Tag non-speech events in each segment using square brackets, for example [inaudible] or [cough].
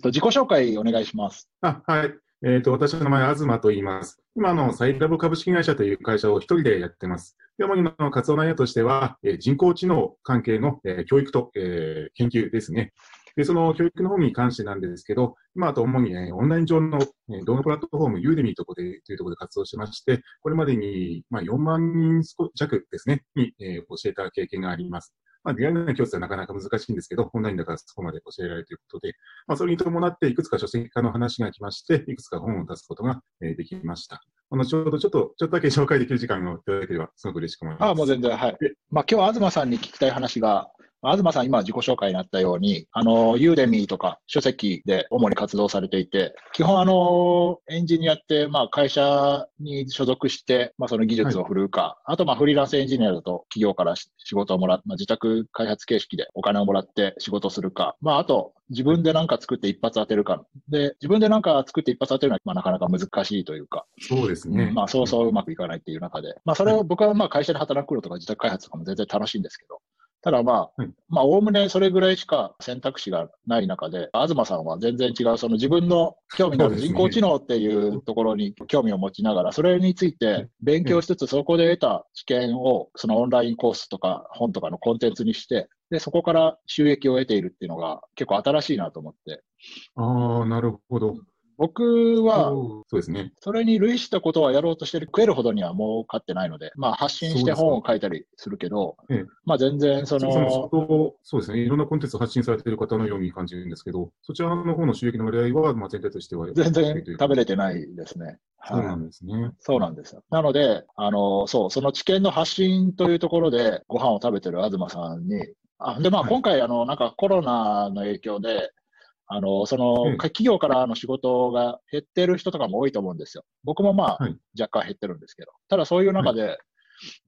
と自己紹介お願いします。あ、はい。えっ、と、私の名前は東と言います。今のサイラブ株式会社という会社を一人でやってます。で、主にの活動内容としては、えー人工知能関係の、えー教育と、え研究ですね。で、その教育の方に関してなんですけど、今あと主に、えオンライン上の、えー動画プラットフォーム、ユーデミーとこでというところで活動してまして、これまでに、まあ、4万人弱ですね、に、え教えた経験があります。まあ、リアルな教室はなかなか難しいんですけど、オンラインだからそこまで教えられるということで、まあ、それに伴っていくつか書籍化の話が来まして、いくつか本を出すことが、えーできました。あの、ちょうどちょっと、ちょっとだけ紹介できる時間をいただければ、すごく嬉しく思います。あもう全然、はい。まあ、今日は東さんに聞きたい話が、東さん今自己紹介になったように、あの、ユーデミーとか書籍で主に活動されていて、基本あの、エンジニアって、まあ会社に所属して、まあその技術を振るうか、あとまあフリーランスエンジニアだと企業から仕事をもらって、まあ自宅開発形式でお金をもらって仕事するか、まああと自分で何か作って一発当てるか。で、自分で何か作って一発当てるのは、まあなかなか難しいというか、そうですね。まあ、そうそううまくいかないっていう中で、まあ、それを僕はまあ会社で働く頃とか自宅開発とかも全然楽しいんですけど、ただまあはい、まあ、おおむねそれぐらいしか選択肢がない中で、東さんは全然違う、その自分の興味のある人工知能っていうところに興味を持ちながら、それについて勉強しつつ、そこで得た知見を、そのオンラインコースとか本とかのコンテンツにして、で、そこから収益を得ているっていうのが結構新しいなと思って、ああ、なるほど。僕は、そうですね。それに類したことはやろうとしてる、食えるほどには儲かってないので、まあ発信して本を書いたりするけどええ、まあ全然そその仕の、事をそうですね。いろんなコンテンツを発信されている方のように感じるんですけど、そちらの方の収益の割合は、まあ、全体としては全然食べれてい。ないですね。そうなはい。んですね。そうなんですよ。なので、あの、そう、その知見の発信というところでご飯を食べてる東さんに、あ、で、まあはい今回、あの、なんかコロナの影響で、あの、その、ええ企業からの仕事が減ってる人とかも多いと思うんですよ。僕もまあ、はい若干減ってるんですけど。ただそういう中で、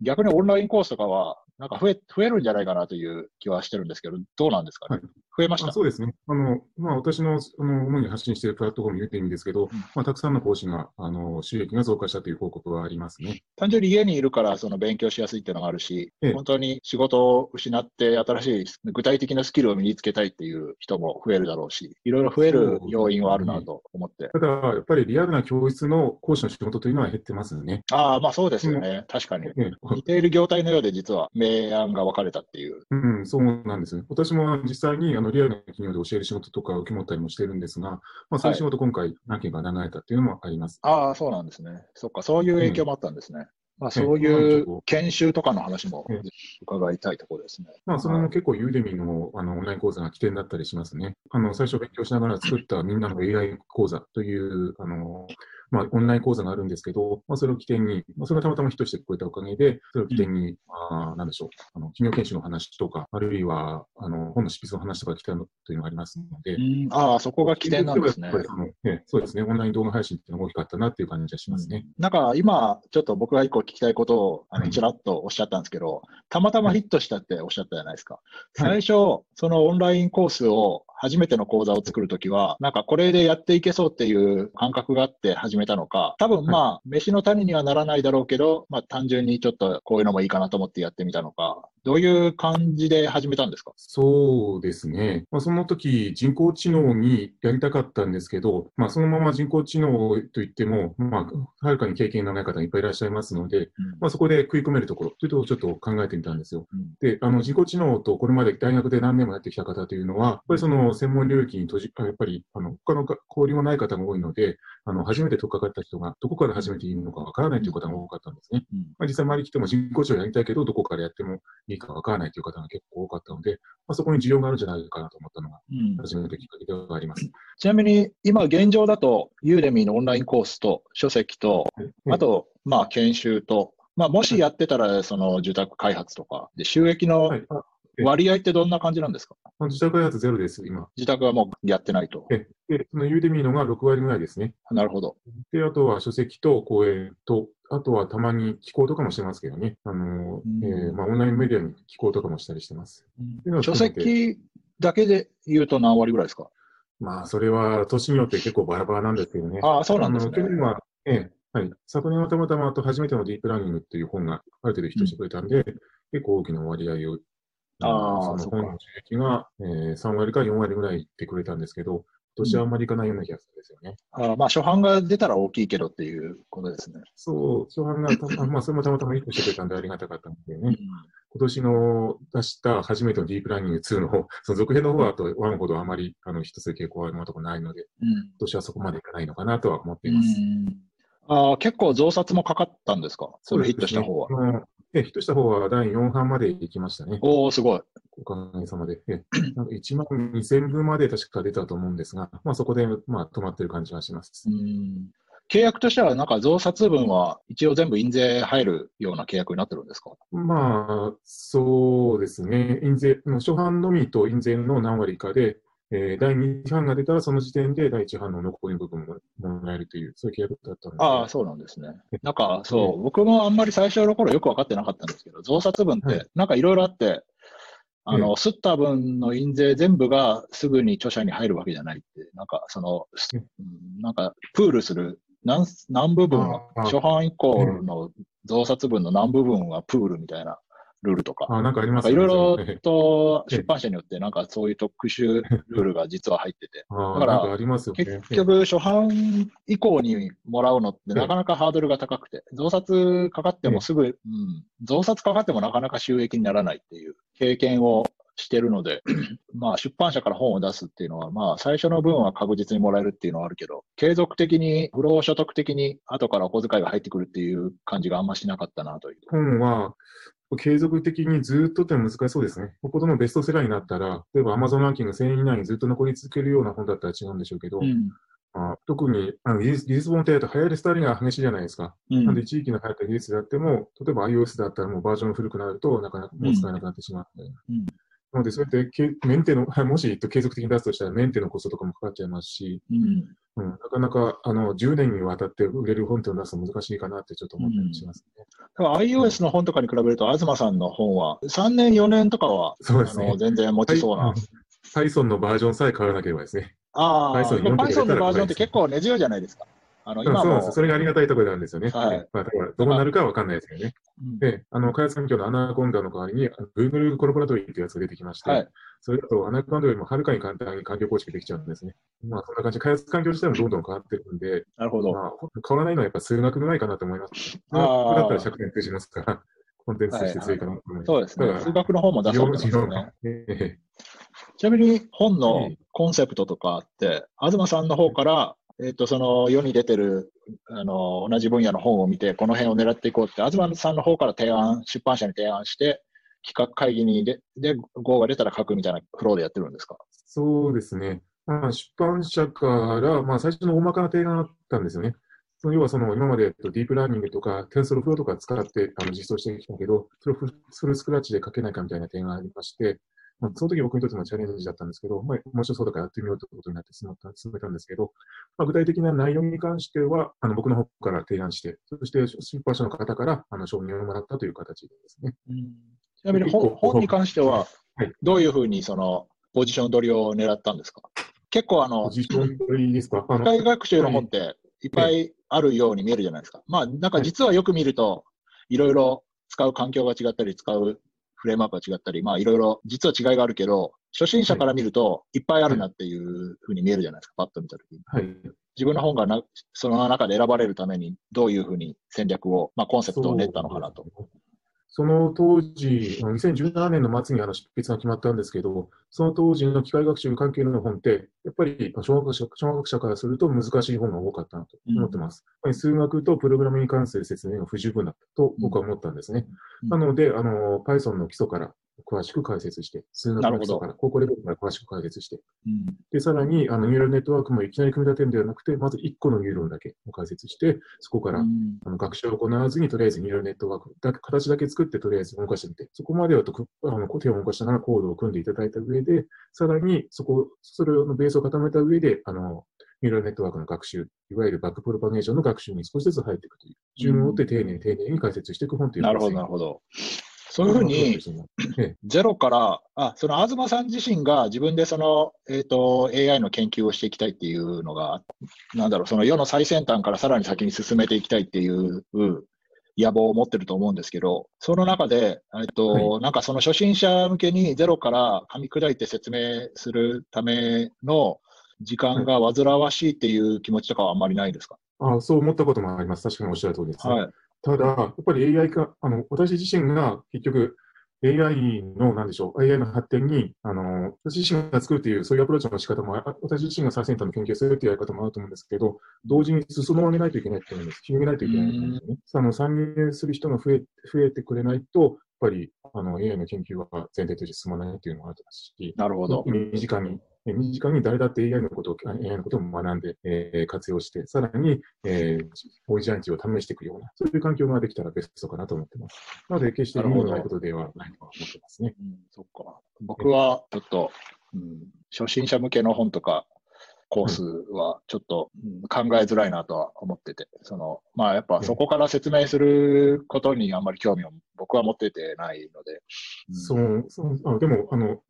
逆にオンラインコースとかは、なんか増え、増えるんじゃないかなという気はしてるんですけど、どうなんですかね？はい増えましたあそうですね。あの、まあ、私の、あの、主に発信しているプラットフォーム言っていいんですけど、まあ、たくさんの講師が、あの、収益が増加したという報告はありますね。単純に家にいるからその勉強しやすいっていうのがあるし、ええ本当に仕事を失って新しい具体的なスキルを身につけたいっていう人も増えるだろうし、いろいろ増える要因はあるなと思って。ただ、やっぱりリアルな教室の講師の仕事というのは減ってますよね。ああ、まあそうですよね。確かに。ええ似ている業態のようで実は明暗が分かれたっていう。うん、そうなんですね。私も実際にあのリアルな企業で教える仕事とか受け持ったりもしてるんですが、まあ、そういう仕事今回何件か流れたっていうのもあります。ああ、そうなんですね。そっか、そういう影響もあったんですね。まあええそういう研修とかの話もええ伺いたいところですね。まあ、それも結構ユーデミのあのオンライン講座が起点だったりしますね。あの、最初勉強しながら作ったみんなの AI 講座という、あの、まあ、オンライン講座があるんですけど、まあ、それを起点に、まあ、それがたまたまヒットしてくれたおかげで、それを起点に、まあ、なんでしょう、あの、企業研修の話とか、あるいは、あの、本の執筆の話とか来たのというのがありますので、うん、ああ、そこが起点なんですねやっ。ぱりそうですね。オンライン動画配信っていうのが大きかったなっていう感じがしますね。なんか今、ちょっと僕が一個聞きたいことを、あの、はいちらっとおっしゃったんですけど、たまたまヒットしたっておっしゃったじゃないですか。はい最初、そのオンラインコースを、初めての講座を作るときは、なんかこれでやっていけそうっていう感覚があって始めたのか、多分まあ、飯の種にはならないだろうけど、まあ単純にちょっとこういうのもいいかなと思ってやってみたのか、どういう感じで始めたんですか？そうですね。まあ、その時、人工知能にやりたかったんですけど、まあ、そのまま人工知能といっても、まあ、はるかに経験のない方がいっぱいいらっしゃいますので、まあ、そこで食い込めるところというところをちょっと考えてみたんですよ。うんで、あの、人工知能とこれまで大学で何年もやってきた方というのは、やっぱりその専門領域に閉じ、やっぱり、あの、他の交流もない方が多いので、あの、初めて取っかかった人がどこから始めていいのかわからないという方が多かったんですね。うんまあ、実際周りに来ても人工知能やりたいけど、どこからやってもいいかわからないという方が結構多かったので、まあ、そこに需要があるんじゃないかなと思ったのが、うん初めてきっかけではあります。ちなみに、今現状だと、ユーデミーのオンラインコースと書籍と、あと、まあ、研修と、まあ、もしやってたら、その受託開発とか、で、収益の割合ってどんな感じなんですか？あ自宅開発ゼロです、今。自宅はもうやってないと。えで、そのユーデミーのが6割ぐらいですね。なるほど。で、あとは書籍と講演と、あとはたまに寄稿とかもしてますけどね。あの、うんえーまあ、オンラインメディアに寄稿とかもしたりしてます。いうのを書籍だけで言うと何割ぐらいですか？まあ、それは年によって結構バラバラなんですけどね。ああ、そうなんですあの去年ね。は、ええ、はい。昨年はたまたまあと初めてのディープラーニングっていう本がある程度ヒットしてくれたんで、結構大きな割合を、あーその本の収益が、えー、3割か4割ぐらいいってくれたんですけど、年はあんまりいかないような気がするんですよね。あまあ、初版が出たら大きいけどっていうことですね。そう、初版がた、まあ、[laughs] それもたまたまヒットしてくれたんでありがたかったんでね。今年の出した初めてのディープラーニング2の方、その続編の方はあと1ほどあまりあのヒットする傾向は今のところないので、うん、今年はそこまでいかないのかなとは思っています。あ結構増刷もかかったんですか？それヒットした方は。え、ヒットした方は第4版まで行きましたね。おおすごい。おかげさまで。え、なんか1万2000部まで確か出たと思うんですが、まあそこで、まあ止まってる感じがします。うん契約としては、なんか増刷分は一応全部印税入るような契約になってるんですか？まあ、そうですね。印税、初版のみと印税の何割かで、えー、第2版が出たら、その時点で第1版の残りの部分ももらえるという、そういう契約だったので。ああ、そうなんですね。なんか、そう、僕もあんまり最初の頃よく分かってなかったんですけど、増刷分って、なんかいろいろあって、あの、吸った分の印税全部がすぐに著者に入るわけじゃないって、なんか、その、なんか、プールする何、何部分は、初版以降の増刷分の何部分はプールみたいなルールとか。あなんかありますいろいろと出版社によってなんかそういう特殊ルールが実は入ってて。[laughs] だから、結局初版以降にもらうのってなかなかハードルが高くて、増刷かかってもすぐ、うん、増刷かかってもなかなか収益にならないっていう経験をしてるので、[clears throat] まあ出版社から本を出すっていうのは、まあ最初の分は確実にもらえるっていうのはあるけど、継続的に、不労所得的に後からお小遣いが入ってくるっていう感じがあんましなかったなという。本は、継続的にずっとって難しそうですね。ここでもベストセラーになったら、例えば Amazon ランキング1000位以内にずっと残り続けるような本だったら違うんでしょうけど、うんあ特にあの技術技術本ってやると流行り廃りが激しいじゃないですか。うん、なんで地域の流行った技術であっても、例えば iOS だったらもうバージョン古くなるとなかなかもう使えなくなってしまう、うん、なので、そうやってメンテの、[laughs] もし継続的に出すとしたらメンテのコストとかもかかっちゃいますし、うん、うん、なかなかあの10年にわたって売れる本っていうのを出すの難しいかなってちょっと思ったりしますね。うん、iOS の本とかに比べると、東さんの本は3年、4年とかは、そうですね、全然持ちそうな。Python のバージョンさえ変わらなければですね。ああ、Python のバージョンって結構根強いじゃないですか。あの、今も、うん、そそれがありがたいところなんですよね。はい。まあ、だから、どうなるかはわかんないですけどね。で、あの、開発環境のアナコンダの代わりに、Google コラボラトリーというやつが出てきまして、はい、それだとアナコンダよりもはるかに簡単に環境構築できちゃうんですね。まあ、そんな感じで、開発環境自体もどんどん変わってるんで、なるほど。まあ、変わらないのはやっぱ数学ぐらいかなと思います。ああ。だったら100点増しますから、コンテンツとして強いかなと思います。はいはい、そうですね。数学の方も出そうですね。ちなみに本のコンセプトとかって、東さんの方からえっ、と、その世に出てる、あの、同じ分野の本を見て、この辺を狙っていこうって、東さんの方から提案、出版社に提案して、企画会議にで、で、号が出たら書くみたいなフローでやってるんですか？そうですね。まあ、出版社から、まあ、最初の大まかな提案があったんですよね。その要はその今までディープラーニングとか、テンソルフローとか使ってあの実装してきたけど、それをフルスクラッチで書けないかみたいな提案がありまして、まあ、その時僕にとってもチャレンジだったんですけど、まあ、面白そうだからやってみようということになって進めたんですけど、まあ、具体的な内容に関しては、あの僕の方から提案して、そして出版社の方からあの承認をもらったという形ですね。うん、ちなみに本本に関しては、どういうふうにそのポジション取りを狙ったんですか？結構あの、ポジション取りですか？機械学習の本ってい。っぱいあるように見えるじゃないですか。まあ、なんか実はよく見ると、いろいろ使う環境が違ったり、使うフレームワークが違ったり、まあいろいろ実は違いがあるけど、初心者から見るといっぱいあるなっていうふうに見えるじゃないですか、パッと見たときに。はい、自分の本がなその中で選ばれるためにどういうふうに戦略を、まあコンセプトを練ったのかなと。その当時、2017年の末にあの執筆が決まったんですけど、その当時の機械学習関係の本って、やっぱり小学者小学者からすると難しい本が多かったなと思ってます。うん、数学とプログラムに関する説明が不十分だと僕は思ったんですね。うん、なので、あの、Python の基礎から詳しく解説して、数学の基礎から、高校レベルから詳しく解説して、うん、で、さらに、あの、ニューラルネットワークもいきなり組み立てるんではなくて、まず1個のニューロンだけ解説して、そこから、うん、あの学習を行わずに、とりあえずニューラルネットワークだ、形だけ作って、とりあえず動かしてみて、そこまではとあの手を動かしながらコードを組んでいただいた上で、さらに、そこ、それのベースを固めた上で、あの、ニューラルネットワークの学習、いわゆるバックプロパゲーションの学習に少しずつ入っていくという、順を追って丁寧に丁寧に解説していく本というなるほど、なるほど。そういうふうに、ゼロから、あ、その東さん自身が自分でその、えっ、ー、と、AI の研究をしていきたいっていうのが、なんだろう、その世の最先端からさらに先に進めていきたいっていう野望を持ってると思うんですけど、その中で、えっと、はい、なんかその初心者向けにゼロから噛み砕いて説明するための時間が煩わしいっていう気持ちとかはあんまりないですか？あそう思ったこともあります。確かにおっしゃる通りです、ね。はい。ただ、やっぱり AI 化、あの、私自身が結局 AI の、なんでしょう、AI の発展に、あの、私自身が作るという、そういうアプローチの仕方も、あ私自身が最先端の研究をするというやり方もあると思うんですけど、同時に裾野を上げないといけないと思うんです。広げないといけないと思うんですよね。あの、参入する人が増え、増えてくれないと、ぱり、あの、AI の研究は前提として進まないというのがあると思いますし、なるほど。身近に、え身近に誰だって AI のことを、AI のことを学んで、えー活用して、さらに、えー、オリジナリティを試していくような、そういう環境ができたらベストかなと思ってます。なので、決して意味のないことではないと思ってますね。うん、そっか。僕はちょっと、うん、初心者向けの本とか、コースはちょっと、うん考えづらいなとは思ってて、その、まあやっぱそこから説明することにあんまり興味を僕は持っててないので。うんそう、そうあでも、あの、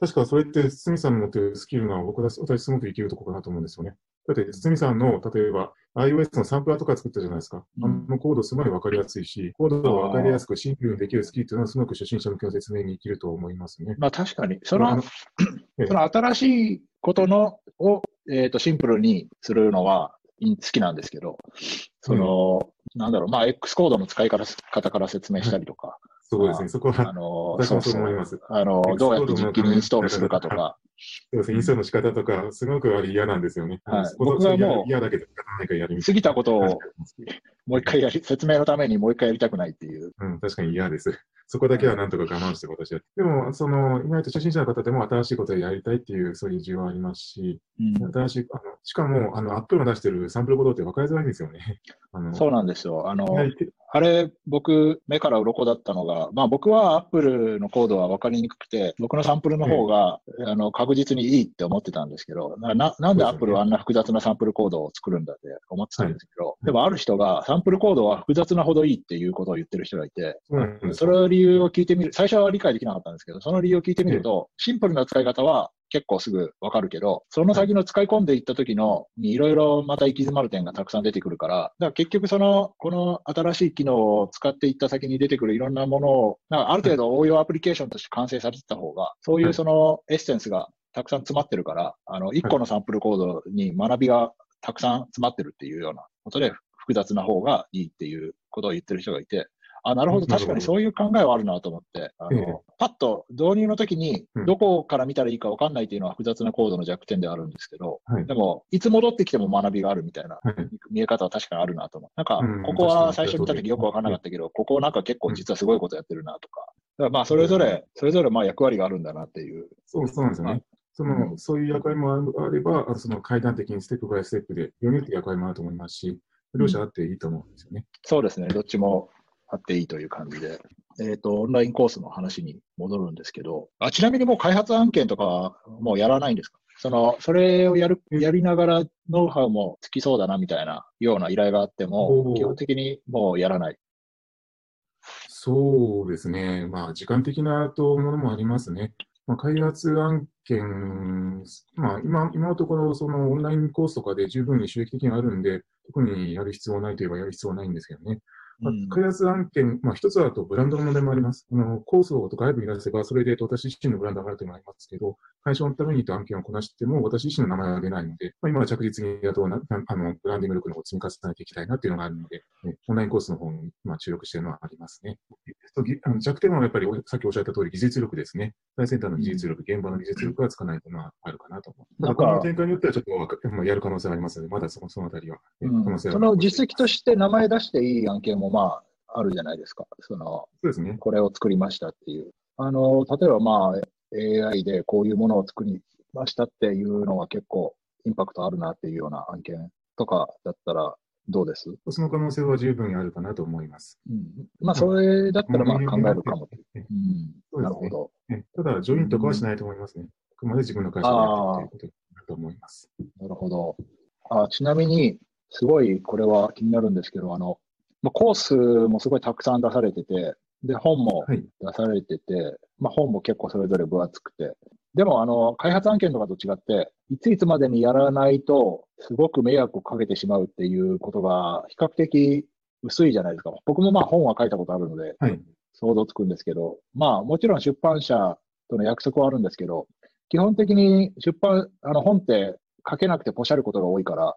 確かそれって、堤さんの持っているスキルが僕は私すごく生きるところかなと思うんですよね。だって、堤さんの、例えば、iOS のサンプラーとか作ったじゃないですか。うんあのコードすごいわかりやすいし、コードがわかりやすくシンプルにできるスキルっていうのはすごく初心者向けの説明に生きると思いますね。まあ確かに、そのその新しいことのを、えっ、と、シンプルにするのは好きなんですけど、その、なんだろう、まあ X コードの使い方方から説明したりとか、そうですね。そこはあ、の、そうそう思います。あの、どうやって実機にインストールするかとか、そうですね。インストールの仕方とか、すごくあれ嫌なんですよね。はい僕はもう嫌だけど、何かやり過ぎたことなをもう一回やり、説明のためにもう一回やりたくないっていう。うん、確かに嫌です。そこだけはなんとか我慢して私は。でも、その、意外と初心者の方でも新しいことをやりたいっていう、そういう需要はありますし、うん新しい、あの、しかも、あの、アップルが出してるサンプルコードって分かりづらいんですよね。そうなんですよ。あの、あれ、僕、目から鱗だったのが、まあ僕は Apple のコードは分かりにくくて、僕のサンプルの方が、あの、確実にいいって思ってたんですけど、な、ななんで Apple はあんな複雑なサンプルコードを作るんだって思ってたんですけど、い。でもある人がサンプルコードは複雑なほどいいっていうことを言ってる人がいて、その理由を聞いてみる、最初は理解できなかったんですけど、その理由を聞いてみると、シンプルな使い方は結構すぐわかるけど、その先の使い込んでいった時の、にいろいろまた行き詰まる点がたくさん出てくるから、だから結局その、この新しい機能を使っていった先に出てくるいろんなものを、なんかある程度応用アプリケーションとして完成されてた方が、そういうそのエッセンスがたくさん詰まってるから、あの、1個のサンプルコードに学びがたくさん詰まってるっていうようなことで、複雑な方がいいっていうことを言ってる人がいて、あ、なるほど、確かにそういう考えはあるなと思って、あの、ええパッと導入の時にうん、どこから見たらいいか分かんないっていうのは複雑なコードの弱点ではあるんですけど、はいでも、いつ戻ってきても学びがあるみたいなはい。見え方は確かにあるなと思う。なんかうん、ここは最初見た時よく分からなかったけど、ここなんか結構実はすごいことやってるなとか。だからまあ、それぞれ、それぞれまあ役割があるんだなっていう。そう、そうなんですね。その、そういう役割もあれば、あその階段的にステップバイステップで読める役割もあると思いますし、両者あっていいと思うんですよね。そうですね。どっちもあっていいという感じで。えっ、と、オンラインコースの話に戻るんですけど、あ、ちなみにもう開発案件とかはもうやらないんですか？その、それをやる、やりながらノウハウもつきそうだなみたいなような依頼があっておも、ー基本的にもうやらない。そうですね。まあ、時間的なとものもありますね。まあ、開発案件、まあ、今、今のところ、そのオンラインコースとかで十分に収益的にあるんで、特にやる必要はないといえばやる必要はないんですけどね。まあうん開発案件、まあ、一つはとブランドの問題もあります。あの、コースを外部に出せば、それで私自身のブランドが上がるというのがありますけど、会社のためにと案件をこなしても、私自身の名前は出ないので、まあ、今は着実にあとなあの、ブランディング力の方を積み重ねていきたいなっていうのがあるので、ねオンラインコースの方に、まあ、注力しているのはありますね。弱点はやっぱり、さっきおっしゃった通り、技術力ですね。最先端の技術力、現場の技術力がつかないというのはあるかなと思う。なんかの展開によってはちょっとやる可能性はありますので、まだそのそのあたりは、ねうんその実績として名前出していい案件もまあ、あるじゃないですか。その、そうですね。これを作りましたっていう。あの、例えばまあ、AI でこういうものを作りましたっていうのが結構インパクトあるなっていうような案件とかだったらどうです？その可能性は十分にあるかなと思います。うん。まあ、それだったらまあ考えるかも。なるほど。ねただ、ジョイント化はしないと思いますね。あくまで自分の会社でやっていくということだと思います。なるほど。あちなみに、すごいこれは気になるんですけど、あの、まあ、コースもすごいたくさん出されてて、で、本もはい。出されてて、まあ、本も結構それぞれ分厚くて。でも、あの、開発案件とかと違って、いついつまでにやらないと、すごく迷惑をかけてしまうっていうことが、比較的薄いじゃないですか。僕もまあ本は書いたことあるので、はい。想像つくんですけど、まあ、もちろん出版社との約束はあるんですけど、基本的に出版、あの本って書けなくてポシャることが多いから、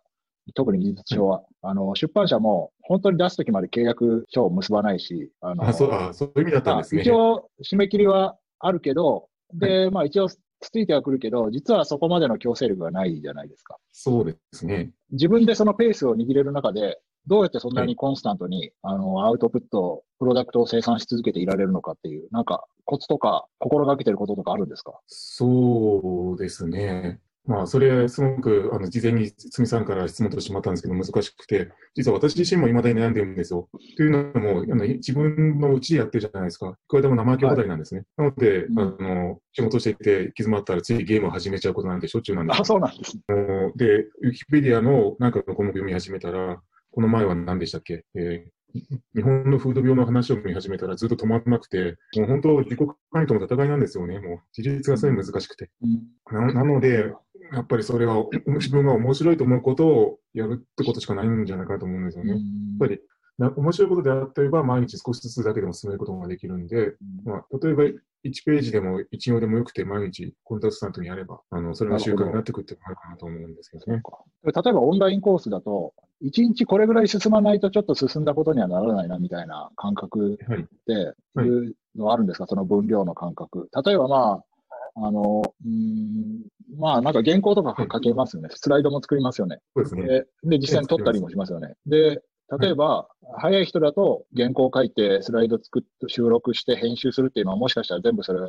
特に技術書は。あの、出版社も本当に出すときまで契約書を結ばないし、あの、あ、そう、あ、そういう意味だったんですね。一応、締め切りはあるけど、で、まあ一応、つついてはくるけど、実はそこまでの強制力がないじゃないですか。そうですね。自分でそのペースを握れる中で、どうやってそんなにコンスタントに、あの、アウトプット、プロダクトを生産し続けていられるのかっていう、なんか、コツとか、心がけてることとかあるんですか？そうですね。まあ、それ、すごく、あの、事前につみさんから質問としてもらったんですけど、難しくて、実は私自身も未だに悩んでるんですよ。というのも、あの自分のうちでやってるじゃないですか。これでも生意気放題なんですね。なので、うんあの、仕事していて、行き詰まったらついゲームを始めちゃうことなんてしょっちゅうなんですあ、そうなんですね。で、ウィキペディアのなんかの項目読み始めたら、この前は何でしたっけ、えー日本の風土病の話を見始めたらずっと止まらなくて、もう本当、自国管理との戦いなんですよね。もう、自立がすごい難しくて。なので、やっぱりそれは、お [laughs] 自分が面白いと思うことをやるってことしかないんじゃないかと思うんですよね。やっぱり、な面白いことであってれば、毎日少しずつだけでも進めることができるんで、まあ、例えば1ページでも1行でもよくて、毎日コンタクトスタントにやれば、あの、それが習慣になってくるっていうのがあるかなと思うんですけどね。例えばオンラインコースだと、1日これぐらい進まないとちょっと進んだことにはならないなみたいな感覚はい。ってはいいうのはあるんですか、その分量の感覚。例えばまあ、あの、うーん、まあなんか原稿とか書けますよね。スライドも作りますよね。そうですね。で、で実際に撮ったりもしますよね。で、例えば、早い人だと原稿書いて、スライド作って、収録して編集するっていうのはもしかしたら全部それ、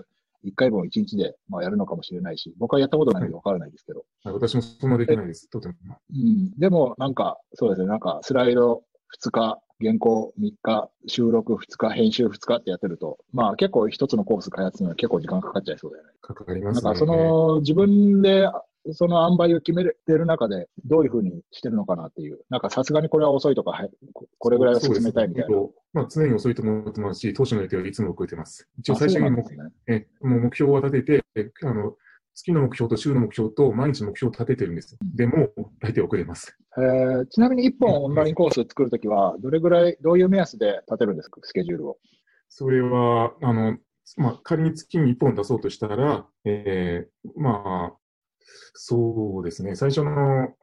1回分1日でまあやるのかもしれないし、僕はやったことないのでわからないですけど。はい私もそんなできないです。とても。うん。でも、なんか、そうですね。なんか、スライド2日、原稿3日、収録2日、編集2日ってやってると、まあ結構一つのコース開発には結構時間かかっちゃいそうだよね。かかりますね。なんか、その、自分で、その塩梅を決めてる中で、どういうふうにしてるのかなっていう。なんか、さすがにこれは遅いとか、はい、ここれぐらいは進めたいみたいな。まあ、常に遅いと思ってますし、当初の予定はいつも遅れてます。一応あ最初に目ね。えもう目標を立てて、えあの、月の目標と週の目標と毎日目標を立ててるんです。でも、大体遅れます。えーちなみに1本オンラインコース作るときは、どれぐらい、どういう目安で立てるんですか、スケジュールを。それは、あの、まあ、仮に月に1本出そうとしたら、えーまあ、そうですね、最初の、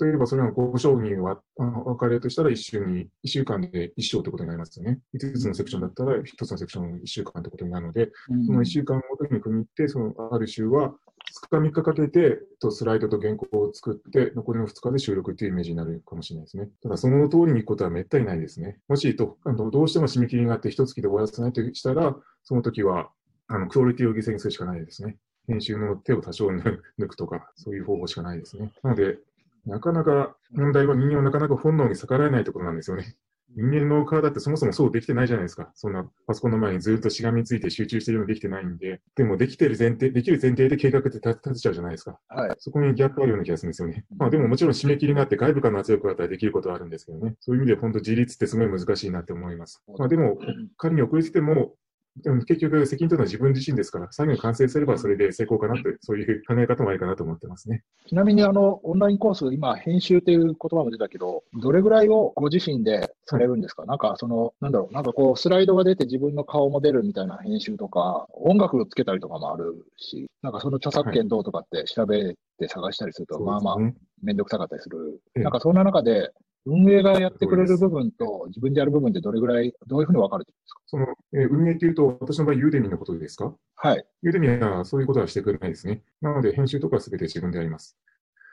例えばそれが5章にわあの分かれるとしたら1週に、1週間で1章ということになりますよね。5つのセクションだったら1つのセクション1週間ということになるので、その1週間ごとに組み入って、そのある週は2 2日3日かけて、とスライドと原稿を作って、残りの2日で収録っていうイメージになるかもしれないですね。ただ、その通りに行くことはめったにないですね。もしとあのどうしても締め切りがあって、一月で終わらせないとしたら、その時は、あの、クオリティを犠牲にするしかないですね。編集の手を多少抜くとか、そういう方法しかないですね。なので、なかなか問題は人間はなかなか本能に逆らえないところなんですよね。人間の体ってそもそもそうできてないじゃないですか。そんなパソコンの前にずっとしがみついて集中してるようにできてないんで。でもできてる前提、できる前提で計画って立立てちゃうじゃないですか。はい。そこにギャップあるような気がするんですよね。まあでももちろん締め切りがあって外部からの圧力があったらできることはあるんですけどね。そういう意味で本当自立ってすごい難しいなって思います。まあでも仮に遅れてても、でも結局責任というのは自分自身ですから、最後に完成すればそれで成功かなって、そういう考え方もありかなと思ってますね。ちなみに、あの、オンラインコース、今、編集っていう言葉も出たけど、どれぐらいをご自身でされるんですか、なんか、その、なんだろう、なんかこう、スライドが出て自分の顔も出るみたいな編集とか、音楽をつけたりとかもあるし、なんかその著作権どうとかって調べて探したりすると、まあまあ、そうですね。めんどくさかったりする。ええ。なんかそんな中で、運営がやってくれる部分と自分でやる部分ってどれぐらい、どういうふうに分かれてるんですか？その、えー運営っていうと、私の場合、ユーデミのことですか？はい。ユーデミはそういうことはしてくれないですね。なので、編集とかは全て自分でやります。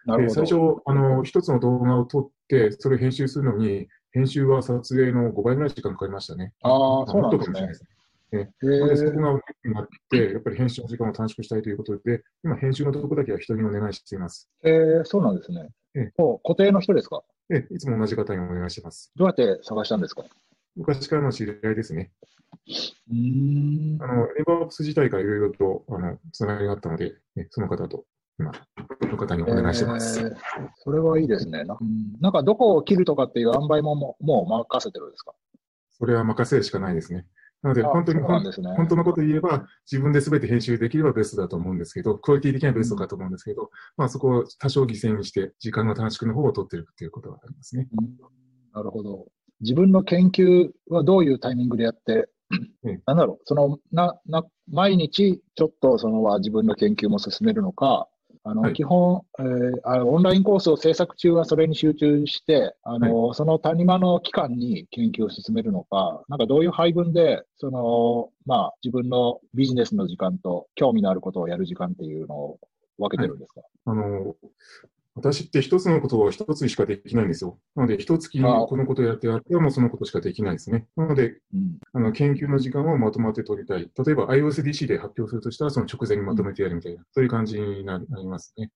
なるほど。で最初、あの、一つの動画を撮って、それを編集するのに、編集は撮影の5倍ぐらい時間かかりましたね。ああ、そうなんですねもっとかもしれない。でそこえ。が大きくなって、やっぱり編集の時間を短縮したいということで、今、編集のところだけは人にお願いしています。えー、そうなんですねええ。もう固定の人ですか？で、いつも同じ方にお願いします。どうやって探したんですか？昔からの知り合いですね。うーんあの、エヴァークス自体がいろいろと、あの、つながりがあったので、ねその方と、今、その方にお願いしてます。えーそれはいいですね。な,、うん、なんかどこを切るとかっていう塩梅ももう任せてるんですか？それは任せるしかないですね。なので、あ本当にね。本当のことを言えば、自分で全て編集できればベストだと思うんですけど、クオリティ的にはベストかと思うんですけど、まあそこを多少犠牲にして、時間の短縮の方を取ってるっていうことがありますね。うんなるほど。自分の研究はどういうタイミングでやって、うんなんだろう、その、な、な、毎日ちょっとそのは自分の研究も進めるのか、あの、はい。基本、えーあの、オンラインコースを制作中はそれに集中して、あの、その谷間の期間に研究を進めるのか、なんかどういう配分で、その、まあ、自分のビジネスの時間と興味のあることをやる時間っていうのを分けてるんですか、あの、私って一つのことを一つしかできないんですよ。なので、一月このことをやってやってはもうそのことしかできないですね。なので、うん。あの研究の時間をまとまって取りたい。例えば iOSDC で発表するとしたら、その直前にまとめてやるみたいな、そういう感じにななりますね。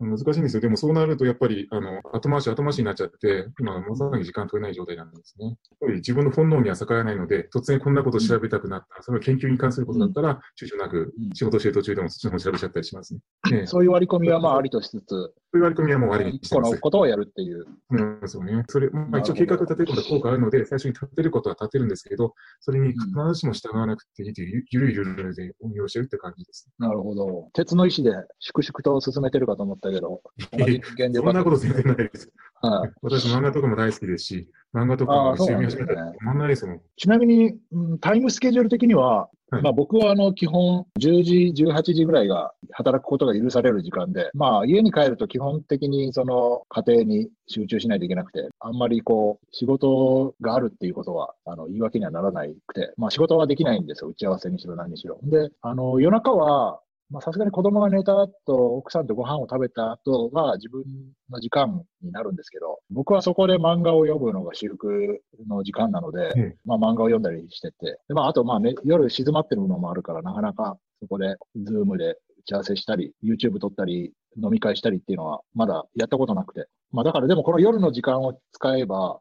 難しいんですよ。でもそうなると、やっぱり、あの、後回し後回しになっちゃって、今、まさに時間取れない状態なんですね。やっぱり自分の本能には逆らえないので、突然こんなことを調べたくなったら、それは研究に関することだったら、躊躇なくうん仕事してる途中でもそっちの方調べちゃったりしますね。ええ、そそういう割り込みはまあありとしつつ、ういう割り込みはもうありにしてます。のことをやるっていう。うんですよね。それ、まあ、一応計画立てることは効果あるので、最初に立てることは立てるんですけど、それに必ずしも従わなくていいという、ゆるゆるで運用してるって感じです。なるほど。鉄の意志で粛々と進めてるかと思ったけど、そんなこと全然ないです。はい。私、漫画とかも大好きですし、漫画とかああも一緒に始めたら止まんないですもん。ちなみに、うんタイムスケジュール的には、はいまあ僕はあの基本10時、18時ぐらいが働くことが許される時間で、まあ家に帰ると基本的にその家庭に集中しないといけなくて、あんまりこう仕事があるっていうことはあの言い訳にはならないくて、まあ仕事はできないんですよ。打ち合わせにしろ何にしろ。で、あの夜中は、まあさすがに子供が寝た後、奥さんとご飯を食べた後は自分の時間になるんですけど、僕はそこで漫画を読むのが至福の時間なので、ええまあ漫画を読んだりしてて、でまああとまあ、ね、夜静まってるのもあるから、なかなかそこでズームで打ち合わせしたり、YouTube 撮ったり、飲み会したりっていうのはまだやったことなくて。まあだからでもこの夜の時間を使えば、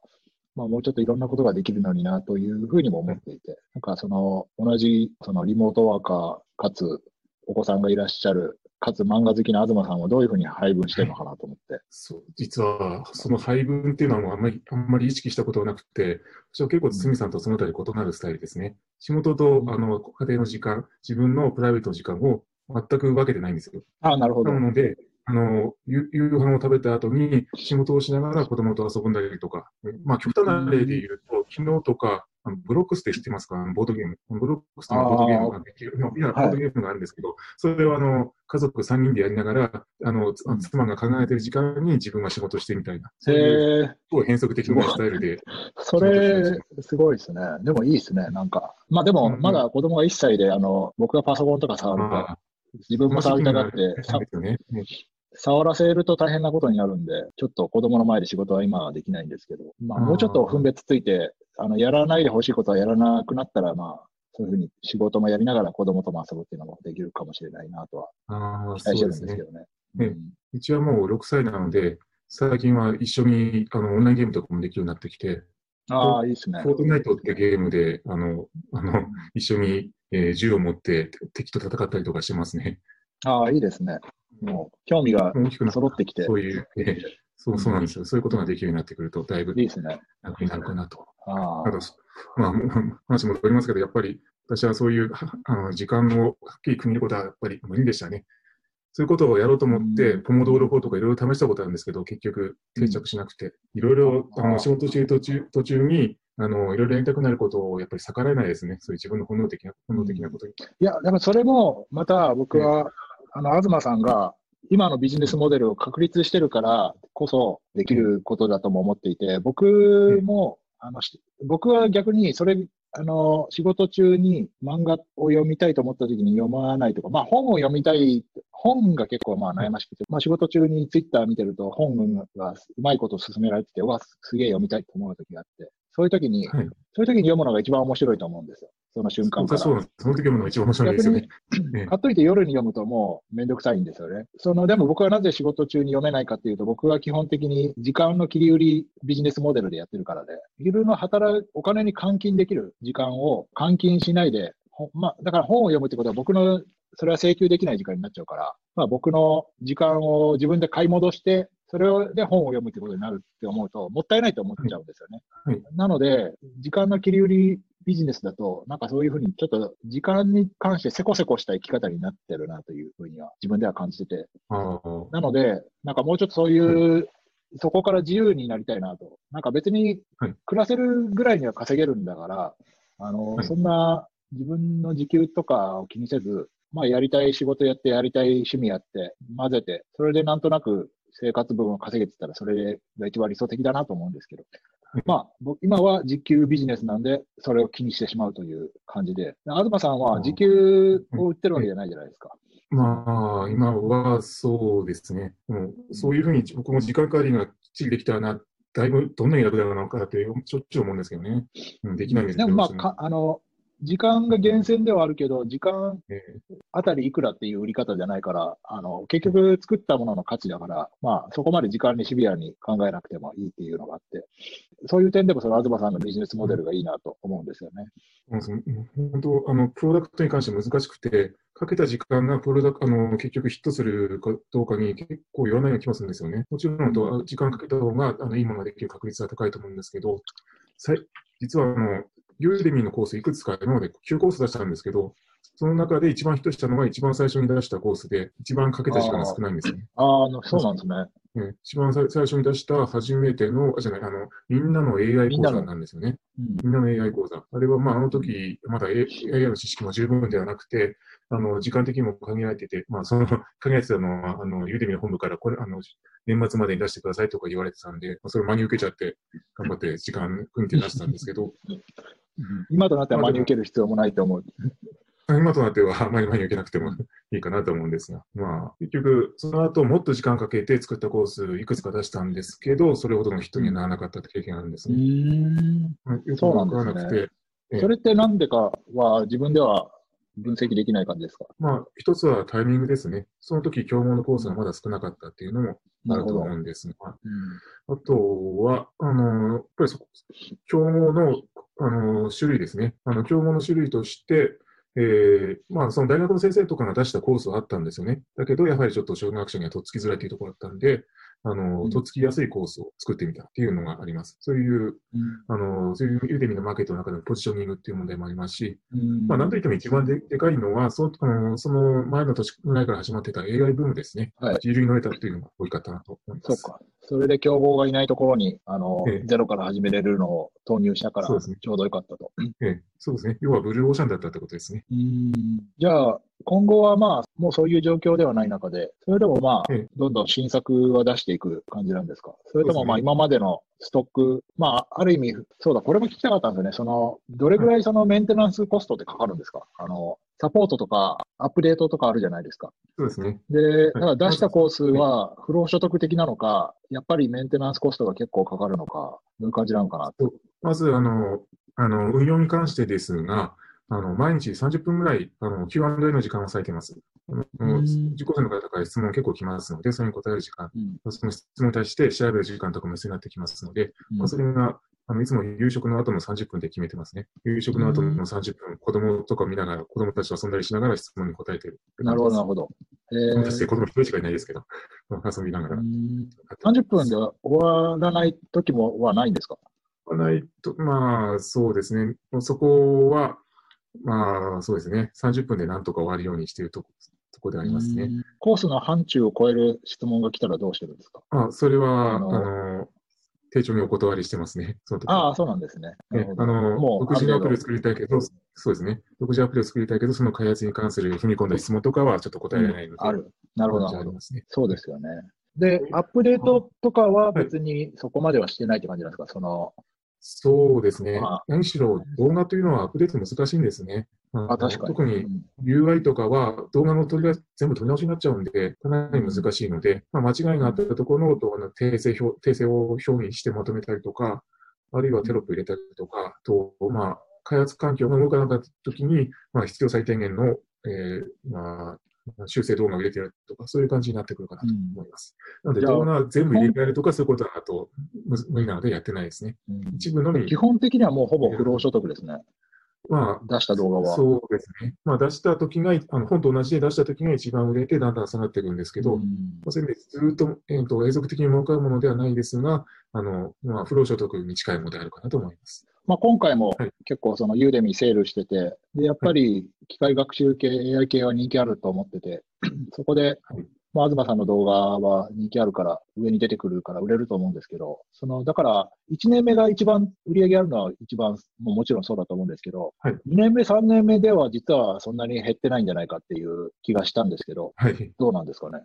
まあもうちょっといろんなことができるのになというふうにも思っていて、なんかその同じそのリモートワーカーかつお子さんがいらっしゃる、かつ漫画好きな東さんはどういうふうに配分してるのかなと思って。そう、実は、その配分っていうのはあんまり、あんまり意識したことはなくて、私は結構堤さんとそのあたり異なるスタイルですね。仕事と、うんあの、家庭の時間、自分のプライベートの時間を全く分けてないんですよ。ああ、なるほど。なので、あの、夕夕飯を食べた後に仕事をしながら子供と遊んだりとか、まあ極端な例で言うと、昨日とか、あのブロックスって知ってますか？ボードゲーム。ブロックスというボードゲームができる、い。や、ボはいードゲームがあるんですけど、それをあの、家族3人でやりながら、あの、つ妻が考えてる時間に自分が仕事してみたいな、へえ、すごい変則的なスタイルで、[laughs] それ、すごいですね。でもいいですね、なんか。まあでも、うんまだ子供が1歳で、あの、僕がパソコンとか触ると、まあ、自分も触りたがって、触らせると大変なことになるんで、ちょっと子供の前で仕事は今はできないんですけど、まあもうちょっと分別ついて、あの、やらないでほしいことはやらなくなったら、まあ、そういうふうに仕事もやりながら子供とも遊ぶっていうのもできるかもしれないなとは期待してるんですけどね。ねうんうちはもう6歳なので、最近は一緒にあのオンラインゲームとかもできるようになってきて、ああ、いいですねフ。ォートナイトってゲームで、あの、あの、[laughs] 一緒に、えー銃を持って敵と戦ったりとかしてますね。ああ、いいですね。もう、興味が大きくなった揃ってきて、そういう、えーそう、そうなんですよ。そういうことができるようになってくると、だいぶ。楽になるかなと。ああと、まあ、[laughs] 話戻りますけど、やっぱり、私はそういう、はあの、時間をはっきり区切ることはやっぱり無理でしたね。そういうことをやろうと思って、うんポモドーロ法とかいろいろ試したことあるんですけど、結局定着しなくて、いろいろ、あの、仕事している途中、途中に、あの、いろいろやりたくなることをやっぱり逆らえないですね。そういう自分の本能的な、本能的なことに。いや、でもそれも、また僕は、あの、東さんが、今のビジネスモデルを確立してるからこそできることだとも思っていて、僕も、あの、し僕は逆にそれ、あの、仕事中に漫画を読みたいと思った時に読まないとか、まあ本を読みたい、本が結構まあ悩ましくて、まあ仕事中にツイッター見てると本がうまいこと進められてて、うわ、すげえ読みたいと思う時があって、そういう時に、はい。そういう時に読むのが一番面白いと思うんですよ。その瞬間から。そうなんです。その時ものが一番面白いですよね。ね買っといて夜に読むともうめんどくさいんですよね。その、でも僕はなぜ仕事中に読めないかっていうと、僕は基本的に時間の切り売りビジネスモデルでやってるからで、昼の働く、お金に換金できる時間を換金しないで、ほまあ、だから本を読むってことは僕の、それは請求できない時間になっちゃうから、まあ僕の時間を自分で買い戻して、それで本を読むってことになるって思うと、もったいないと思っちゃうんですよね。はいなので、時間の切り売りビジネスだと、なんかそういうふうにちょっと時間に関してせこせこした生き方になってるなというふうには自分では感じてて。なので、なんかもうちょっとそういう、そこから自由になりたいなと。なんか別にはい暮らせるぐらいには稼げるんだから、あの、はいそんな自分の時給とかを気にせず、まあ、やりたい仕事やって、やりたい趣味やって、混ぜて、それでなんとなく生活分を稼げてたら、それが一番理想的だなと思うんですけど。まあ、僕今は時給ビジネスなんで、それを気にしてしまうという感じで。東さんは時給を売ってるわけじゃないじゃないですか。まあ、今はそうですね。うん、そういうふうに僕も時間管理がきっちりできたらな、だいぶどんなに楽だろうなかってしょっちゅう思うんですけどね。うん、できないんですけど。でもまあ、あの、時間が厳選ではあるけど、時間えあたりいくらっていう売り方じゃないから、あの、結局作ったものの価値だから、まあ、そこまで時間にシビアに考えなくてもいいっていうのがあって、そういう点でもその東さんのビジネスモデルがいいなと思うんですよね。ーその本当、あの、プロダクトに関して難しくて、かけた時間がプロダクあの、結局ヒットするかどうかに結構よらないような気もするんですよね。もちろんと、時間かけた方が、あの、いいものができる確率は高いと思うんですけど、実はあの、ユーデミーのコースいくつか今まで9コース出したんですけど、その中で一番ヒットしたのが一番最初に出したコースで、一番かけた時間が少ないんですよね。ああの、そうなんですね。ね一番最最初に出した初めての、あ、じゃない、あの、みんなの AI 講座なんですよね。うんみんなの AI 講座。あれは、まあ、あの時、まだ AI の知識も十分ではなくて、あの、時間的にも限られてて、まあ、その、限られてたのは、あの、ユーデミの本部から、これ、あの、年末までに出してくださいとか言われてたんで、まあそれを真に受けちゃって、頑張って時間組んで出したんですけど、[laughs] 今となっては真に受ける必要もないと思う。今となっては、あまり真に受けなくてもいいかなと思うんですが、まあ、結局、その後、もっと時間かけて作ったコース、いくつか出したんですけど、それほどの人にはならなかったって経験があるんですうね。ん。まあよくそうなわからなくて、ええ。それってなんでかは自分では分析できない感じですか？まあ、一つはタイミングですね。その時、競合のコースがまだ少なかったっていうのもあると思うんですが、うんあとは、あの、やっぱりそこ、競合の、あの、種類ですね。あの、競合の種類として、えーまあ、その大学の先生とかが出したコースはあったんですよね。だけど、やはりちょっと小学生にはとっつきづらいというところだったんで、あうの、んとっつきやすいコースを作ってみたっていうのがあります。そういう、あの、そういうユーデミのマーケットの中でのポジショニングっていう問題もありますし、うんまあ、なんといっても一番ででかいのは、そあのその前の年ぐらいから始まってた AI ブームですね。はい自流に乗れたっていうのが大きかったなと思います。そうか。それで競合がいないところに、あの、ええゼロから始めれるのを投入したから、そうですねちょうどよかったと。ええ、そうですね。要はブルーオーシャンだったってことですね。じゃあ、今後はまあ、もうそういう状況ではない中で、それでもまあええ、どんどん新作は出していく感じなんですか？それともまあ、今までのストック、まあ、ある意味、そうだ、これも聞きたかったんですよね。その、どれぐらいそのメンテナンスコストってかかるんですか？あの、サポートとか、アップデートとかあるじゃないですか。そうですね。で、ただ出したコースは不労所得的なのか、やっぱりメンテナンスコストが結構かかるのか、どういう感じなのかなと。まず、あの、あの運用に関してですが、あの毎日30分ぐらいあの Q&A の時間を割いてます。あのうん受講生の方から質問結構来ますので、それに答える時間、うんその質問に対して調べる時間とかも必要になってきますので、うんまあ、それがあのいつも夕食の後の30分で決めてますね。夕食の後の30分、子供とか見ながら、子供たちと遊んだりしながら質問に答えてる。なるほど、なるほど。え子供たちでー子供一人しかいないですけど、遊びながら。うん30分で終わらない時もはないんですか？ないと、まあ、そうですね。そこは、まあ、そうですね。30分でなんとか終わるようにしているとことこでありますね。うんコースの範疇を超える質問が来たらどうしてるんですか？あ、それは、ああのの、丁重にお断りしてますね。その時ああ、そうなんですね。ねあの、独自のアプリを作りたいけど、そうですね。独自アプリを作りたいけど、その開発に関する踏み込んだ質問とかはちょっと答えられないので、程度ある。なるほど、なるほど。ありますね。そうですよね。で、アップデートとかは別にそこまではしてないって感じなんですか？その、そうですねまあ。何しろ動画というのはアップデート難しいんですね。あ、確かに。特に UI とかは動画の取り出し全部取り直しになっちゃうんで、かなり難しいので、まあ、間違いがあったところの動画の訂正表訂正を表にしてまとめたりとか、あるいはテロップ入れたりとか、と、まあ、開発環境が動かなかったときに、まあ、必要最低限の、えーまあ、修正動画を入れてやるとか、そういう感じになってくるかなと思います。なので、動画全部入れ替えるとか、そういうことはあとむ無理なのでやってないですね。うん一部のみ基、本的にはもうほぼ不労所得ですね。まあ、出した動画は。そうですね。まあ、出した時が、あの本と同じで出した時が一番売れて、だんだん下がっていくんですけど、うんまあ、そういう意味でずっと,、えー、と永続的に儲かるものではないですが、あのまあ、不労所得に近いものであるかなと思います。まあ、今回もはい結構そのユーデミセールしてて、で、やっぱり機械学習系、AI 系は人気あると思ってて、[clears throat] そこではいまあ、東さんの動画は人気あるから、上に出てくるから売れると思うんですけど、その、だから、1年目が一番売り上げあるのは一番、もうもちろんそうだと思うんですけど、はい2年目、3年目では実はそんなに減ってないんじゃないかっていう気がしたんですけど、はい。どうなんですかね？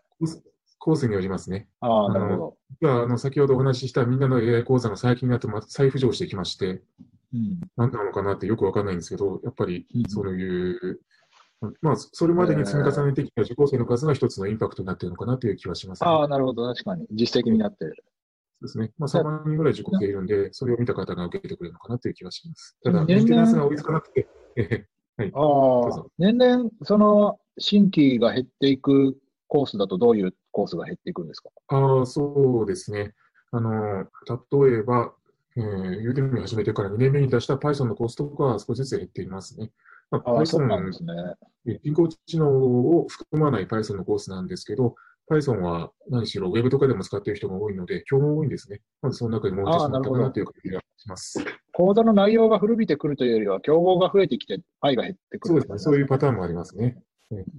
コースによりますね。ああ、なるほど。あの、先ほどお話ししたみんなの AI 講座が最近になってまた再浮上してきまして、うん。何なのかなってよくわかんないんですけど、やっぱりうんそういう、まあ、それまでに積み重ねてきた受講生の数が一つのインパクトになっているのかなという気はします、ね。ああ、なるほど。確かに。実績になってる。そうですね。まあ、3万人ぐらい受講生いるんで、それを見た方が受けてくれるのかなという気はします。ただ、メンテナンスが追いつかなくて、え [laughs] えああ年々、その、新規が減っていくコースだとどういうコースが減っていくんですか？ああ、そうですね。あの、例えば、えー、ユーデミを始めてから2年目に出した Python のコースとかは少しずつ減っていますね。まあ、ああ、そうなんで Python すね。人工知能を含まない Python のコースなんですけど、Python は何しろ Web とかでも使っている人が多いので、競合多いんですね。まずその中にもう一つなったかなという感じがします。講座の内容が古びてくるというよりは、競合が増えてきて、パイが減ってくるそうですね。そういうパターンもありますね。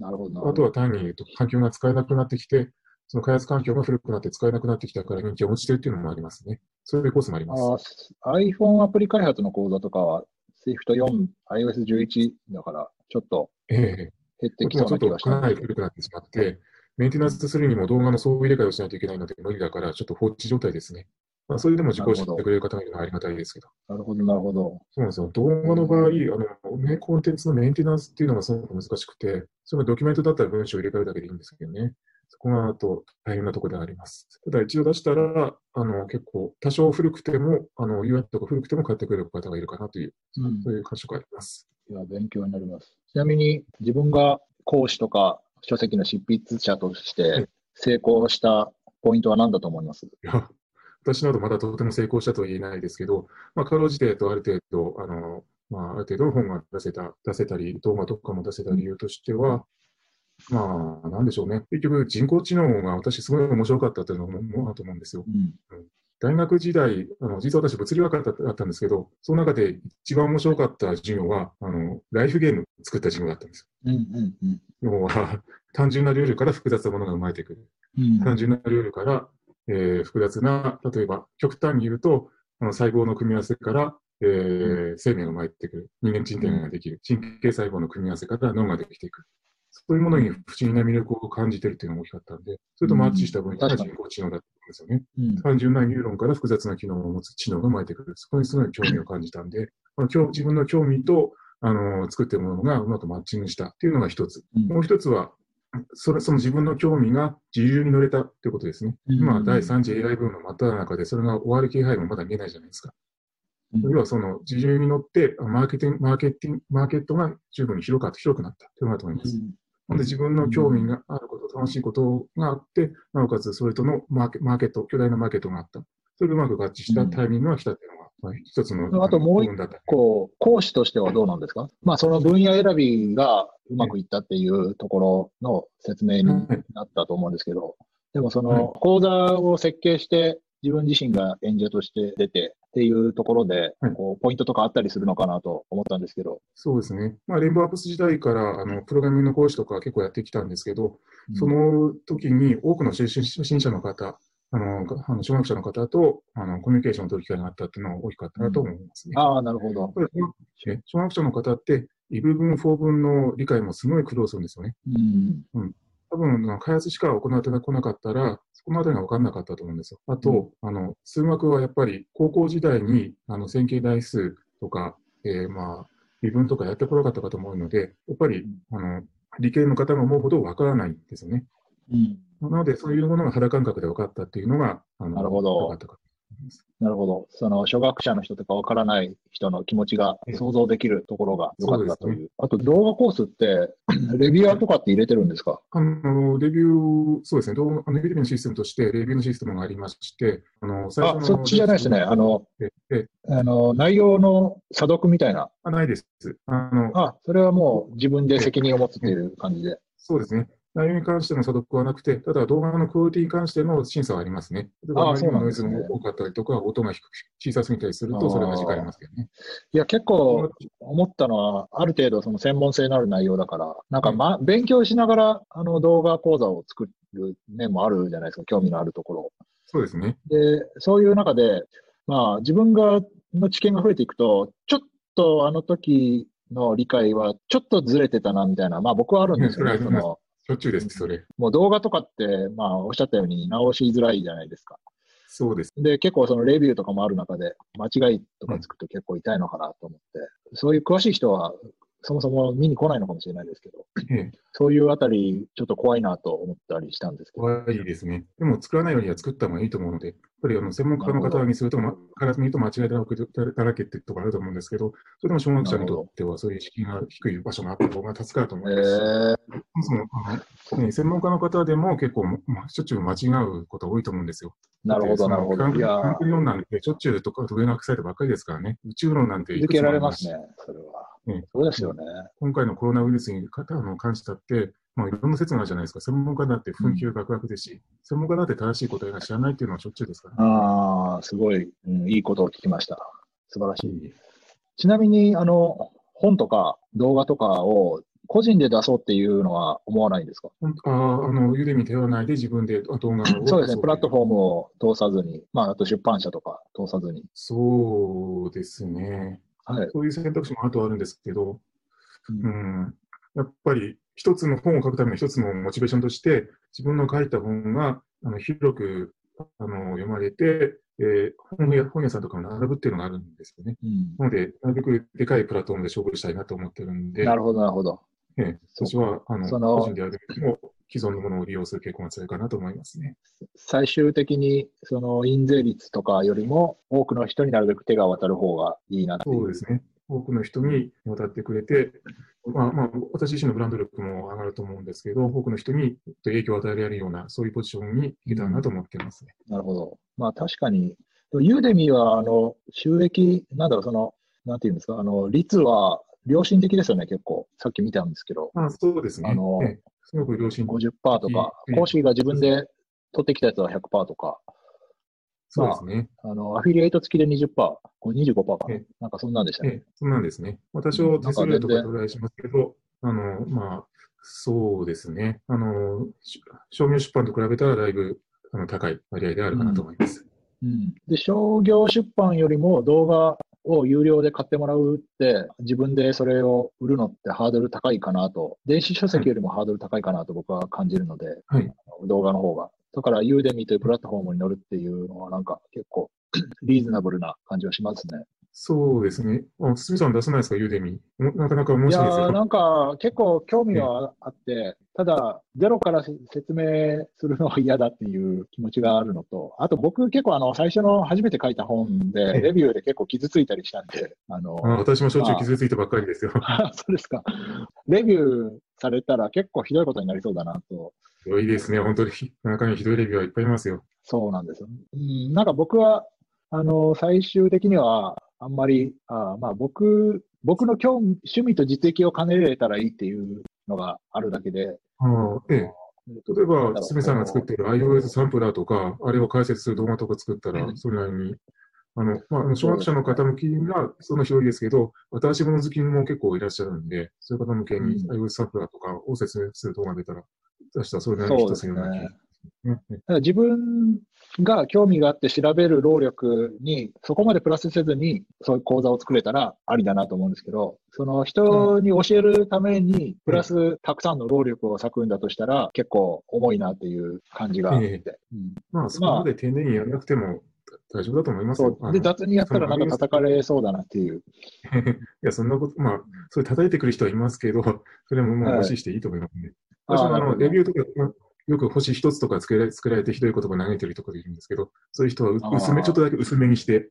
なるほど。あとは単に言うと環境が使えなくなってきて、その開発環境が古くなって使えなくなってきたから人気が落ちてるっていうのもありますね。そういうコースもあります。iPhone アプリ開発の講座とかは、Swift4、iOS11 だから、ちょっとええ減ってきそうな気がしたんでかなり古くなってしまって、メンテナンスするにも動画の総入れ替えをしないといけないので無理だから、ちょっと放置状態ですね。まあ、それでも受講してくれる方がいるのはありがたいですけど。なるほど、なるほど。そうなんですよ。動画の場合、あの、メコンテンツのメンテナンスっていうのがすごく難しくて、そのドキュメントだったら文章を入れ替えるだけでいいんですけどね。そこがあと大変なところではあります。ただ一度出したら、あの、結構多少古くても、あの、UI とか古くても買ってくれる方がいるかなという、うんそういう感触があります。いや、勉強になります。ちなみに、自分が講師とか書籍の執筆者としはいて成功したポイントは何だと思います？いや、私などまだとても成功したとは言えないですけど、まあ、かろうじてとある程度、あの、まあ、ある程度の本が出せた、出せたり、動画とかも出せた理由としては、まあ、なんでしょうね。結局、人工知能が私すごい面白かったというのももあると思うんですよ。うん。大学時代、あの、実は私物理学科だったんですけど、その中で一番面白かった授業は、あの、ライフゲーム作った授業だったんですうん、うん、うん。よ。要は、単純なルールから複雑なものが生まれてくる。うん単純なルールから、えー複雑な、例えば、極端に言うと、あの細胞の組み合わせから、えー生命が生まれてくる。人間人天ができる。神経細胞の組み合わせから脳ができていく。そういうものに不思議な魅力を感じてるっていうのが大きかったんで、それとマッチした分野が人工知能だったんですよね。うん単純なニューロンから複雑な機能を持つ知能が生まれてくる。そこにすごい興味を感じたんで、あの興自分の興味と、あの、作ってるものがうまくマッチングしたっていうのが一つ。うんもう一つは、それ、その自分の興味が自由に乗れたっていうことですね。うん今、第3次 AI ブームの真っ只中で、それが終わる気配もまだ見えないじゃないですか。うん要はその自由に乗って、あマーケティング、マーケティング、マーケットが十分に広か広くなったというのがあると思います。なので自分の興味があること、楽しいことがあって、なおかつそれとのマーケマーケット、巨大なマーケットがあった。それでうまく合致したタイミングが来たっていうのが、まあ、一つの。あともう一部分だった。こう、講師としてはどうなんですか？まあ、その分野選びがうまくいったっていうところの説明になったと思うんですけど、でもそはいの講座を設計して自分自身が演者として出てっていうところではい、こう、ポイントとかあったりするのかなと思ったんですけど、そうですね。まあ、レインボーアップス時代から、あの、プログラミングの講師とか結構やってきたんですけど、うんその時に多くの初初心者の方、あの、あの小学者の方と、あの、コミュニケーションを取る機会があったっていうのは大きかったなと思いますね。ああ、なるほど。小学者の方って、異部分、法文の理解もすごい苦労するんですよね。うん。多分、あの開発しか行ってこなかったら、そこのあたりが分かんなかったと思うんですよ。あと、あの、数学はやっぱり高校時代に、あの、線形代数とか、えーまあ、微分とかやってこなかったかと思うので、やっぱり、あの、理系の方が思うほど分からないんですよね。うん。なので、そういうものが肌感覚で分かったっていうのが、あのなるほど良かったか。なるほど。その、初学者の人とかわからない人の気持ちが想像できるところが良かったとそうう。あと、動画コースって、[laughs] レビュアーとかって入れてるんですか？あの、レビュー、そうですね、動画レビューのシステムとして、レビューのシステムがありまして、あの、最あ、そっちじゃないですね。あの、ええあの、内容の査読みたいな？あないです。あの、あ、それはもう自分で責任を持つっていう感じで。そうですね。内容に関しての査読はなくて、ただ動画のクオリティに関しての審査はありますね。例えば、ノイズそうなんですねが多かったりとか、音が低く小さすぎたりすると、それが時間ありますけどね。いや、結構思ったのは、ある程度その専門性のある内容だから、なんか、ま、勉強しながらあの動画講座を作る面もあるじゃないですか、興味のあるところ。そうですね。で、そういう中で、まあ、自分がの知見が増えていくと、ちょっとあの時の理解はちょっとずれてたなみたいな、まあ僕はあるんですよね。そのしょっちゅうです、それ。もう動画とかって、まあおっしゃったように直しづらいじゃないですか。そうです。で、結構そのレビューとかもある中で、間違いとかつくと結構痛いのかなと思って、そういう詳しい人はそもそも見に来ないのかもしれないですけど、ええ、そういうあたりちょっと怖いなと思ったりしたんですけど。怖いですね。でも作らないよりは作った方がいいと思うので、やっぱりあの専門家の方にすると、ま、から見ると間違いだらけだらけってところあると思うんですけど、それでも小学者にとってはそういう意識が低い場所があった方が助かると思えいますし。ー、そもそもね、専門家の方でも結構、ま、しょっちゅう間違うこと多いと思うんですよ。なるほど、なるほど。科学理論なんてしょっちゅうとか上のサイトばっかりですからね。宇宙論なんていくつもあ続けられりますしますね、それは。うんそうですよね。今回のコロナウイルスにかあの関してだって、まあ、いろんな説があるじゃないですか。専門家だって紛糾学学ですし、専門家だって正しい答えが知らないっていうのはしょっちゅうですから、ああ、すごい、うん、いいことを聞きました。素晴らしい。いちなみに、あの、本とか動画とかを個人で出そうっていうのは思わないんですか？ああの、ユーデミ頼らないで自分で動画を。そうですね、プラットフォームを通さずに、まあ、あと出版社とか通さずに。そうですね。はい。そういう選択肢もあとはあるんですけど、うんうん、やっぱり一つの本を書くための一つのモチベーションとして、自分の書いた本があの広くあの読まれて、えー本屋、本屋さんとかも並ぶっていうのがあるんですよね。うんなので、なるべくでかいプラットフォームで勝負したいなと思ってるんで、なるほど、なるほど。ええ私はあの個人であるよりも既存のものを利用する傾向が強いかなと思いますね。最終的に、その、印税率とかよりも、多くの人になるべく手が渡る方がいいな。そうですね。多くの人に渡ってくれて、まあまあ、私自身のブランド力も上がると思うんですけど、多くの人に影響を与えられるような、そういうポジションにいけたらなと思ってますね。なるほど。まあ確かに、ユーデミは、あの、収益、なんだろう、その、なんていうんですか、あの、率は良心的ですよね、結構。さっき見たんですけど、まあ、そうですね。あのええすごく良心的。50%とかう、ん講師が自分で取ってきたやつは100%とか、そうですね。あの、アフィリエイト付きで20%、これ25%かなんかそんなんでしたね。ええ、そうなんですね。私は手数料とか取られしますけど、あの、まあ、そうですね。あの、し商業出版と比べたらだいぶあの高い割合であるかなと思います。うん。で、商業出版よりも動画を有料で買ってもらうって、自分でそれを売るのってハードル高いかなと、電子書籍よりもハードル高いかなと僕は感じるので、はい。動画の方が。だから、ユーデミというプラットフォームに乗るっていうのは、なんか結構 [clears throat] リーズナブルな感じはしますね。そうですね。あ、堤さん出さないですか、ユーデミ。おなかなか面白いですよ。なんか結構興味はあって、ただ、ゼロからせ説明するのは嫌だっていう気持ちがあるのと、あと僕結構あの、最初の初めて書いた本で、ええレビューで結構傷ついたりしたんで、あの、あ私もしょっちゅう傷ついてばっかりですよ。あ [laughs] そうですか。レビューされたら結構ひどいことになりそうだなと。ひどいですね。本当に。中にひどいレビューはいっぱいいますよ。そうなんですよ。うん、なんか僕は、あの、最終的には、あんまり、あまあ僕、僕の興味趣味と実益を兼ねれたらいいっていうのがあるだけで、ああええ。例えば、堤さんが作っている iOS サンプラーとか、あれを解説する動画とか作ったらう、ん。それなりに、あの、まあ小学者の方向きがその一人ですけど、私物好きも結構いらっしゃるんで、そういう方向けにうん。iOS サンプラーとかを説明する動画が出たら、出したらそれなりにヒットするような気がしますね。だから自分が興味があって調べる労力にそこまでプラスせずにそういう講座を作れたらありだなと思うんですけど、その人に教えるためにプラスたくさんの労力を割くんだとしたら結構重いなっていう感じがあって。えうんまあ、そこまで丁寧にやらなくても大丈夫だと思います。で、雑にやったらなんか叩かれそうだなっていう。[laughs] いや、そんなこと、まあ、それ叩いてくる人はいますけど、それももうはい無視していいと思いますね。私もあの、レビューとか、まあよく星一つとか作られ作られてひどい言葉投げてる人がいるんですけど、そういう人は薄め、ちょっとだけ薄めにして、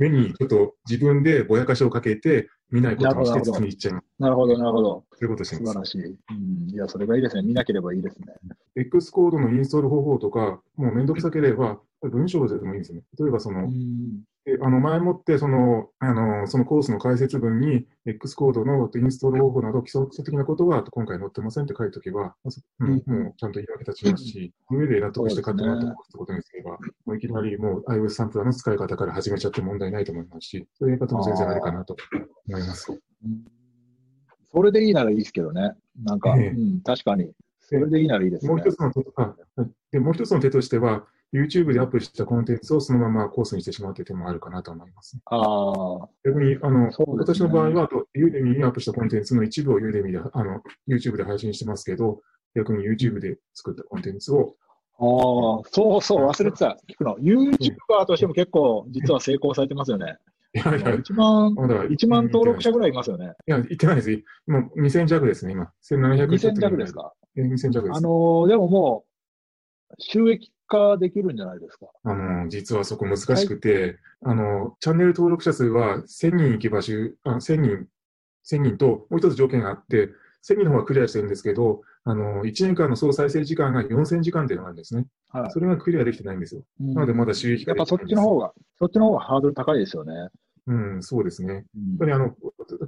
目にちょっと自分でぼやかしをかけて、見ないことにして次に行っちゃいます。なるほど、なるほど。そういうことしてます素晴。らしい。うん。いや、それがいいですね。見なければいいですね。X コードのインストール方法とか、もうめんどくさければ、文章でもいいんですよね。例えばその、あの前もってそのあのそのコースの解説文に X コードのインストール方法など基礎的なことは今回載ってませんって書いておけば、うん、もうちゃんと言い訳立ちますし、上で納得して買ってもらったってことにすれば、もういきなりもう iOS サンプラーの使い方から始めちゃって問題ないと思いますし、そういう方も全然ありかなと思います。それでいいならいいですけどね。なんか、えー、うん、確かに。それでいいならいいですね。もう一つの手あでもう一つの手としては、YouTube でアップしたコンテンツをそのままコースにしてしまうという手もあるかなと思います。ああ。逆に、あの、ね、私の場合は、ユーデミにアップしたコンテンツの一部をユーデミで、あの、YouTube で配信してますけど、逆に YouTube で作ったコンテンツを、ああ、そうそう、忘れてた。聞くの。YouTuber としても結構、実は成功されてますよね。いやいや、1万、1万登録者ぐらいいますよね。いや、言ってないです。今、2000弱ですね、今。1700 2000弱ですか？2000弱です。あのー、でももう、収益化できるんじゃないですか？あの、実はそこ難しくて、はい、あの、チャンネル登録者数は1000人行き場所、あ1000人、1000人と、もう一つ条件があって、1000人の方がクリアしてるんですけど、あの、1年間の総再生時間が4000時間っていうのがあるんですね。はい。それがクリアできてないんですよ。うん、なのでまだ収益化やっぱそっちの方が、そっちの方がハードル高いですよね。うん、そうですね。うん、やっぱりあの、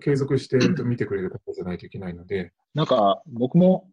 継続して見てくれる方じゃないといけないので。なんか、僕も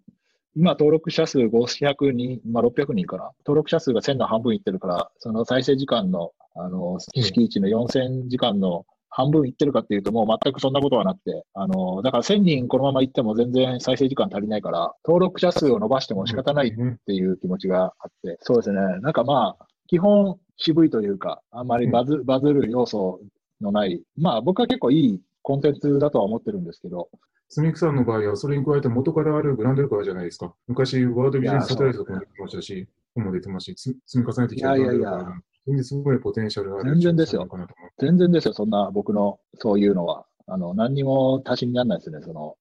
今登録者数500人、まあ、600人かな。登録者数が1000の半分いってるから、その再生時間の、あの、敷地の4000時間の半分いってるかっていうと、もう全くそんなことはなくて、あの、だから1000人このまま行っても全然再生時間足りないから、登録者数を伸ばしても仕方ないっていう気持ちがあって、そうですね。なんかまあ、基本渋いというか、あんまりバズバズる要素のない、まあ僕は結構いいコンテンツだとは思ってるんですけど、スミクさんの場合は、それに加えて元からあるブランド力じゃないですか。昔、ワードビジネスサテライトも出てましたし、本も出てますし、積み重ねてきたブランド力が全然すごいポテンシャルがある。全然ですよ。全然ですよ、そんな僕のそういうのは。あの、何にも足しにならないですね、その。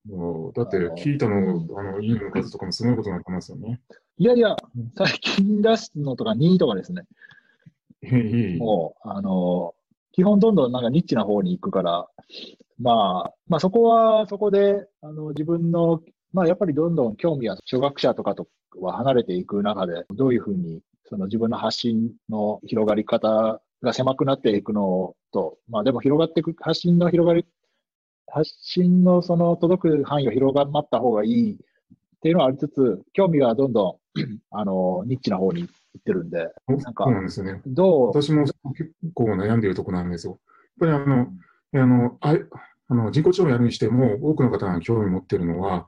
だって、聞いたの、あの、いいの数とかもすごいことになってますよね。いやいや、最近出すのとか2位とかですね。[laughs] もう、あの、基本どんどんなんかニッチな方に行くから、まあ、まあそこはそこで、あの自分の、まあやっぱりどんどん興味は初学者とかとは離れていく中で、どういうふうにその自分の発信の広がり方が狭くなっていくのと、まあでも広がっていく、発信の広がり、発信のその届く範囲が広がった方がいいっていうのはありつつ、興味はどんどん、[clears throat] あの、ニッチな方に行ってるんで、なんか、そうなんですよね。どう？私も結構悩んでいるところなんですよ。やっぱりあの、あの、ああの人工知能をやるにしても、多くの方が興味を持っているのは、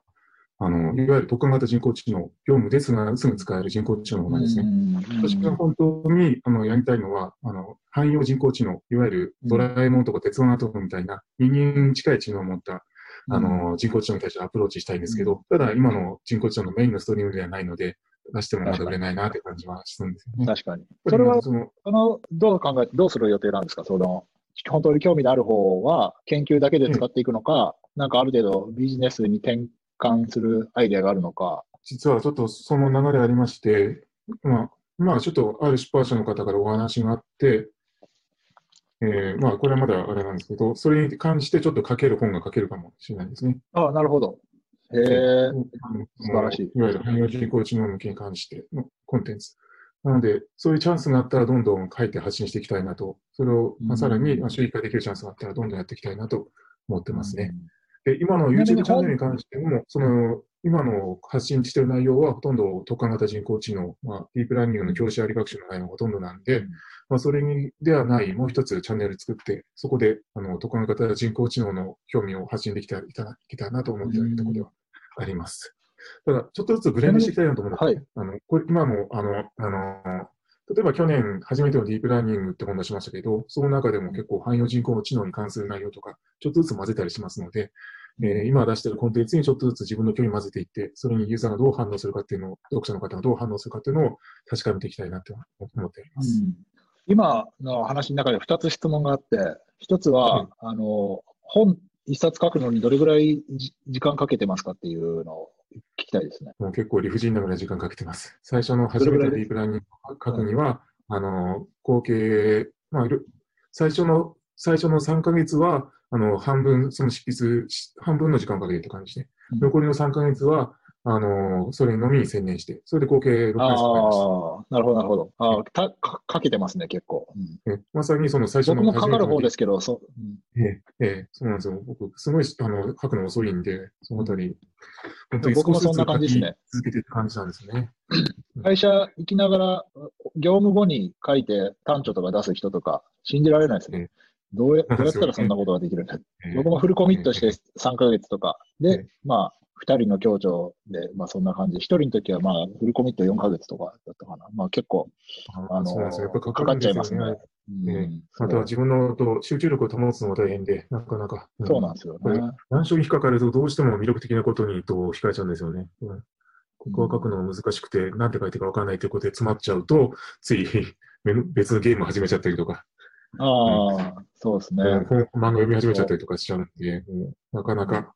あの、いわゆる特化型人工知能、業務ですがすぐ使える人工知能なんですね。私が本当にあのやりたいのは、あの、汎用人工知能、いわゆるドラえもんとか鉄腕アトムみたいな人間に近い知能を持ったあの、人工知能に対してアプローチしたいんですけど、ただ今の人工知能のメインのストリームではないので、出してもまだ売れないなって感じはするんですよね。確かに。それは、その、どう考えて、どうする予定なんですか？その、本当に興味のある方は研究だけで使っていくのか、うん、なんかある程度ビジネスに転換するアイデアがあるのか。実はちょっとその流れありまして、まあ、まあ、ちょっとある出版社の方からお話があって、えー、まあ、これはまだあれなんですけど、それに関してちょっと書ける本が書けるかもしれないですね。ああ、なるほど。へえ、素晴らしい。いわゆる汎用人工知能向けに関してのコンテンツ。なので、そういうチャンスがあったらどんどん書いて発信していきたいなと、それを、まあ、さらに収益化できるチャンスがあったらどんどんやっていきたいなと思ってますね。で今の YouTube チャンネルに関しても、その、今の発信している内容はほとんど特化型人工知能、まあ、ディープラーニングの教師あり学習の内容がほとんどなんで、まあ、それにではないもう一つチャンネル作って、そこであの特化型人工知能の興味を発信できたらいけたなと思っているところではあります。ただ、ちょっとずつブレンドしていきたいなと思うので、はい、あのこれ今もあのあの例えば去年初めてのディープラーニングって本出しましたけど、その中でも結構汎用人工知能に関する内容とか、ちょっとずつ混ぜたりしますので、えー、今出しているコンテンツにちょっとずつ自分の興味混ぜていって、それにユーザーがどう反応するかっていうのを、読者の方がどう反応するかっていうのを確かめていきたいなと思っております。うん、今の話の中で2つ質問があって、1つは、あの本一冊書くのにどれぐらい時間かけてますかっていうのを聞きたいですね。もう結構理不尽なぐらい時間かけてます。最初の初めてディープラーニングを書くには、あの、合計、まあ、最初の、最初の3ヶ月は、あの、半分、その執筆、半分の時間をかけてって感じで、残りの3ヶ月は、あの、それのみに専念して、それで合計6回しかりました。ああ、なるほど、なるほああ、たか、かけてますね、結構。うん、えまさにその最初の。僕もかかる方ですけど、そう。うん、ええ、ええ、そうなんですよ。僕、すごい、あの、書くの遅いんで、そのあたり、本当に僕もそんな感じですね。続けてる感じなんですね。[laughs] 会社行きながら、業務後に書いて単調とか出す人とか、信じられないですね。どうやどうやったらそんなことができるんだ、僕もフルコミットして3ヶ月とかで、まあ、2人の協調で、まあそんな感じ。1人の時はまあフルコミット4ヶ月とかだったかな。まあ結構、あの、かかっちゃいますね。また自分のと集中力を保つのも大変で、なかなか。そうなんですよね。難所に引っかかるとどうしても魅力的なことにと控えちゃうんですよね。ここは書くのが難しくて、なんて書いてるかわからないということで詰まっちゃうと、つい別のゲーム始めちゃったりとか。ああ、そうですね。漫画読み始めちゃったりとかしちゃうんで、なかなか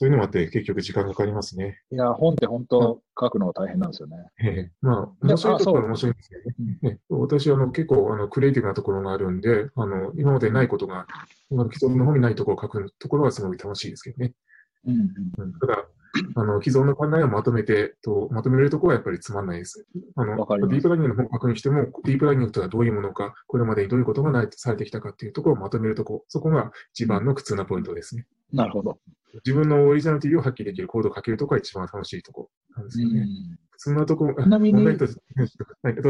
そういうのもあって結局時間かかりますね。いや、本って本当書くの大変なんですよね。ええまあ、面白いところは面白いんですけどね。ね私はあの結構あのクリエイティブなところがあるんで、あの今までないことが、今の既存の本にないところを書くところはすごい楽しいですけどね。うん、うん、ただ、[laughs] あの、既存の考えをまとめて、と、まとめるところはやっぱりつまんないです。あの、ディープラーニングの本を書くにしても、ディープラーニングとはどういうものか、これまでにどういうことがないされてきたかっていうところをまとめるところ、そこが一番の苦痛なポイントですね。なるほど。自分のオリジナリティを発揮できるコードを書けるところが一番楽しいところなんですよね。そんなところ、ちなみに、はい、どうぞ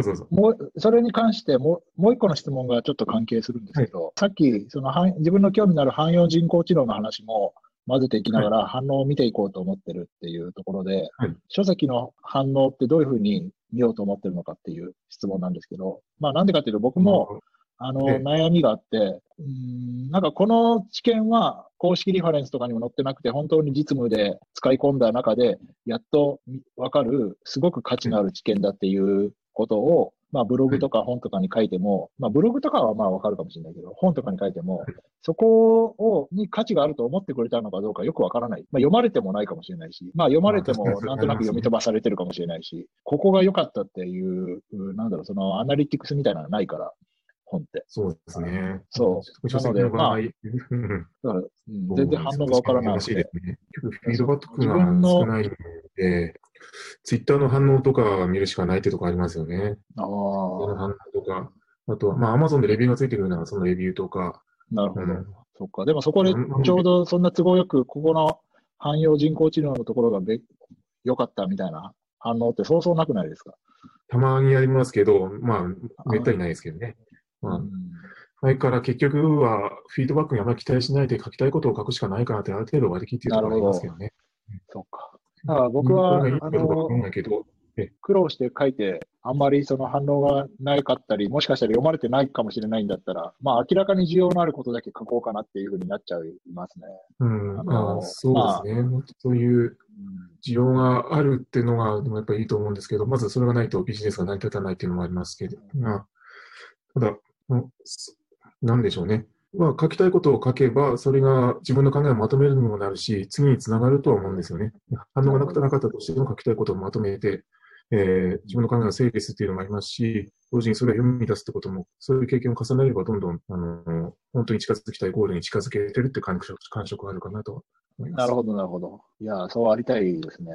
どうぞ。もう、それに関してもう、もう一個の質問がちょっと関係するんですけど、はい、さっき、その、自分の興味のある汎用人工知能の話も、混ぜていきながら反応を見ていこうと思ってるっていうところで、はい、書籍の反応ってどういうふうに見ようと思ってるのかっていう質問なんですけど、まあなんでかっていうと僕も、あの、悩みがあって、うん、なんかこの知見は公式リファレンスとかにも載ってなくて、本当に実務で使い込んだ中で、やっとわかる、すごく価値のある知見だっていうことを、まあ、ブログとか本とかに書いても、まあ、ブログとかはまあわかるかもしれないけど、本とかに書いても、そこを、に価値があると思ってくれたのかどうかよくわからない。まあ、読まれてもないかもしれないし、まあ、読まれてもなんとなく読み飛ばされてるかもしれないし、ここが良かったっていう、なんだろう、そのアナリティクスみたいなのがないから、本って。そうですね。そう。なので、まあ、だから、うん、全然反応がわからない。しいですね。フィードバックが少ないので、ツイッターの反応とか見るしかないってとこありますよね。ああ。の反応とか。あとは、まあ、アマゾンでレビューがついてくるなら、そのレビューとか。なるほど。うん、そっか。でもそこでちょうどそんな都合よく、ここの汎用人工知能のところがべ良かったみたいな反応ってそうそうなくないですか？たまにありますけど、まあ、めったにないですけどね。まあ、前から結局はフィードバックにあまり期待しないで書きたいことを書くしかないかなってある程度割り切っていうところありますけどね。そうか。だから僕は、あの、苦労して書いて、あんまりその反応がなかったり、もしかしたら読まれてないかもしれないんだったら、まあ明らかに需要のあることだけ書こうかなっていうふうになっちゃいますね。うん、ああそうですね、まあ、そういう需要があるっていうのが、でもやっぱりいいと思うんですけど、まずそれがないとビジネスが成り立たないっていうのもありますけど、まあ、ただ、なんでしょうね。まあ、書きたいことを書けば、それが自分の考えをまとめるにもなるし、次につながるとは思うんですよね。反応がなくてなかったとしても書きたいことをまとめて、えー、自分の考えを整理するっていうのもありますし、同時にそれを読み出すってことも、そういう経験を重ねれば、どんどん、あの、本当に近づきたいゴールに近づけてるって感触感触があるかなと思います。なるほど、なるほど。いや、そうありたいですね。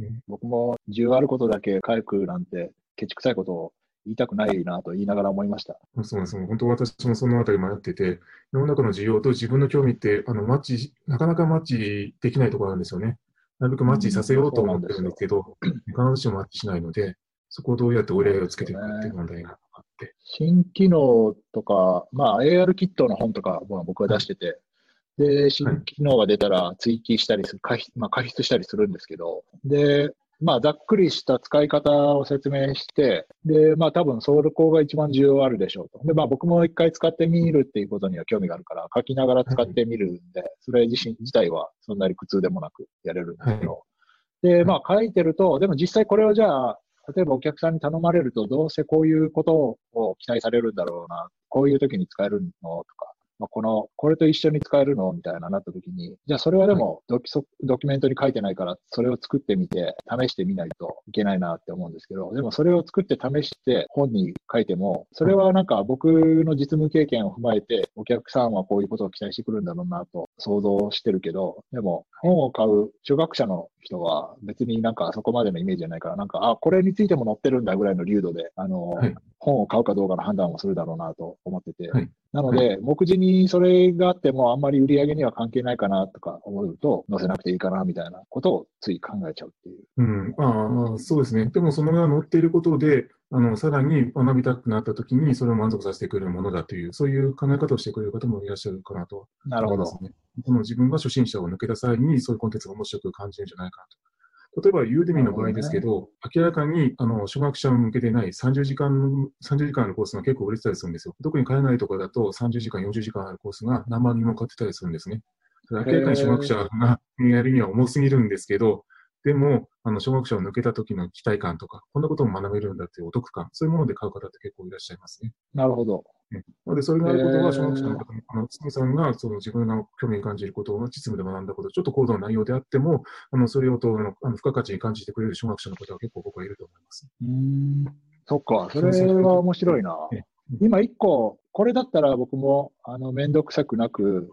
うん、僕も、需要あることだけ書くなんて、ケチくさいことを言いたくないなと言いながら思いました。そうです。本当私もそのあたり迷ってて、世の中の需要と自分の興味って、あの、マッチ、なかなかマッチできないところなんですよね。なるべくマッチさせようと思ってるんですけど、必ずしもマッチしないので、そこをどうやって折り合いをつけていくかっていう問題があって。新機能とか、まあ AR キットの本とか僕は出してて、で、新機能が出たら追記したりする、はい、まあ、加筆したりするんですけど、で、まあ、ざっくりした使い方を説明して、で、まあ、多分、ソウルコが一番重要あるでしょうと。で、まあ、僕も一回使ってみるっていうことには興味があるから、書きながら使ってみるんで、それ自身、自体はそんなに苦痛でもなくやれるんですけど。で、まあ、書いてると、でも実際これをじゃあ、例えばお客さんに頼まれると、どうせこういうことを期待されるんだろうな、こういう時に使えるのとか、まあ、この、これと一緒に使えるの？みたいななった時に、じゃあそれはでもドキ、ドキュメントに書いてないから、それを作ってみて、試してみないといけないなって思うんですけど、でもそれを作って試して本に書いても、それはなんか僕の実務経験を踏まえて、お客さんはこういうことを期待してくるんだろうなと想像してるけど、でも本を買う初学者の人は別になんかそこまでのイメージじゃないから、なんか、あ、これについても載ってるんだぐらいの流度で、あの、はい、本を買うかどうかの判断をするだろうなと思ってて、はい、なので、目次にそれがあってもあんまり売り上げには関係ないかなとか思うと、載せなくていいかなみたいなことをつい考えちゃうっていう。うん、ああ、そうですね。でもそのが載っていることで、あの、さらに学びたくなったときに、それを満足させてくれるものだという、そういう考え方をしてくれる方もいらっしゃるかなと、ね、なるほど。その自分が初心者を抜けた際に、そういうコンテンツが面白く感じるんじゃないかなと。例えば、ユーデミの場合ですけど、ね、明らかに、あの、初学者向けてない30時間、30時間のコースが結構売れてたりするんですよ。特に海外とかだと30時間、40時間あるコースが何万人も買ってたりするんですね。明らかに初学者がやるには重すぎるんですけど、でも、あの、小学者を抜けた時の期待感とか、こんなことも学べるんだっていうお得感、そういうもので買う方って結構いらっしゃいますね。なるほど。ね、で、それがあることは、小学者の方あの、つみさんが、その自分の興味に感じることを実務で学んだこと、ちょっと高度な内容であっても、あの、それをと、あの、付加価値に感じてくれる小学者の方は結構僕はいると思います。うん。そっか、それは面白いな。今一個、これだったら僕も、あの、めんどくさくなく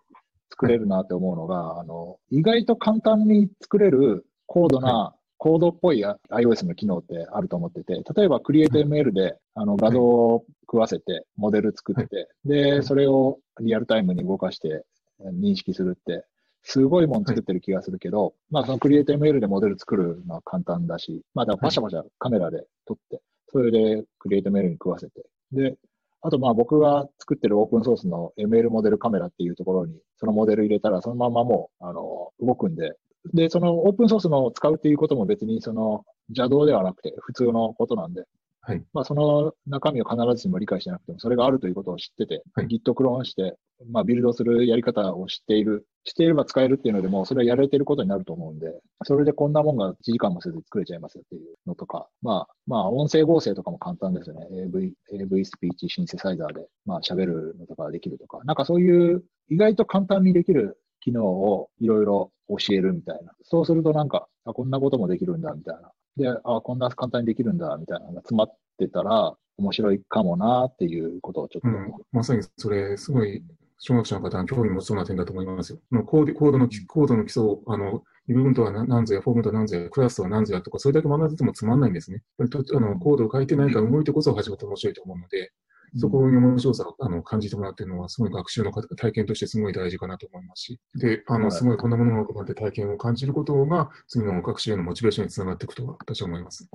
作れるなって思うのが、はい、あの、意外と簡単に作れる高度なコードっぽい iOS の機能ってあると思ってて、例えば CreateML であの画像を食わせて、モデル作って、で、それをリアルタイムに動かして認識するって、すごいもん作ってる気がするけど、まあその CreateML でモデル作るのは簡単だし、まあだパシャパシャカメラで撮って、それで CreateML に食わせて、で、あとまあ僕が作ってるオープンソースの ML モデルカメラっていうところに、そのモデル入れたらそのままもう、あの、動くんで、で、そのオープンソースのを使うっていうことも別にその邪道ではなくて普通のことなんで、はい。まあその中身を必ずしも理解してなくても、それがあるということを知ってて、はい、Git クローンして、まあビルドするやり方を知っている、知っていれば使えるっていうのでも、それはやれてることになると思うんで、それでこんなもんが1時間もせず作れちゃいますよっていうのとか、まあ、まあ音声合成とかも簡単ですよね。AV、AV スピーチシンセサイザーで、まあ喋るのとかできるとか、なんかそういう意外と簡単にできる機能をいろいろ教えるみたいな。そうするとなんか、あ、こんなこともできるんだみたいな。で、あ、こんな簡単にできるんだみたいなのが詰まってたら、面白いかもなっていうことをちょっと、うん。まさにそれ、すごい、小学者の方が興味持ちそうな点だと思いますよ。コードコードのコードの基礎を、あの、部分とは何ぞや、フォームとは何ぞや、クラスとは何ぞやとか、それだけ学んでてもつまんないんですね。あのコードを書いてないから動いてこそ初めて面白いと思うので、そこに面白さをあの感じてもらってるのは、すごい学習の体験としてすごい大事かなと思いますし、で、あの、すごいこんなものがこうやって体験を感じることが、次の学習へのモチベーションにつながっていくとは、私は思います。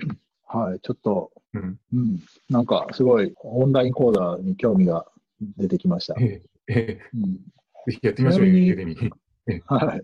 はい、ちょっと、うん、うん、なんかすごいオンライン講座に興味が出てきました。えええうん、ぜひやってみましょう、ユーデミ。[laughs] はい。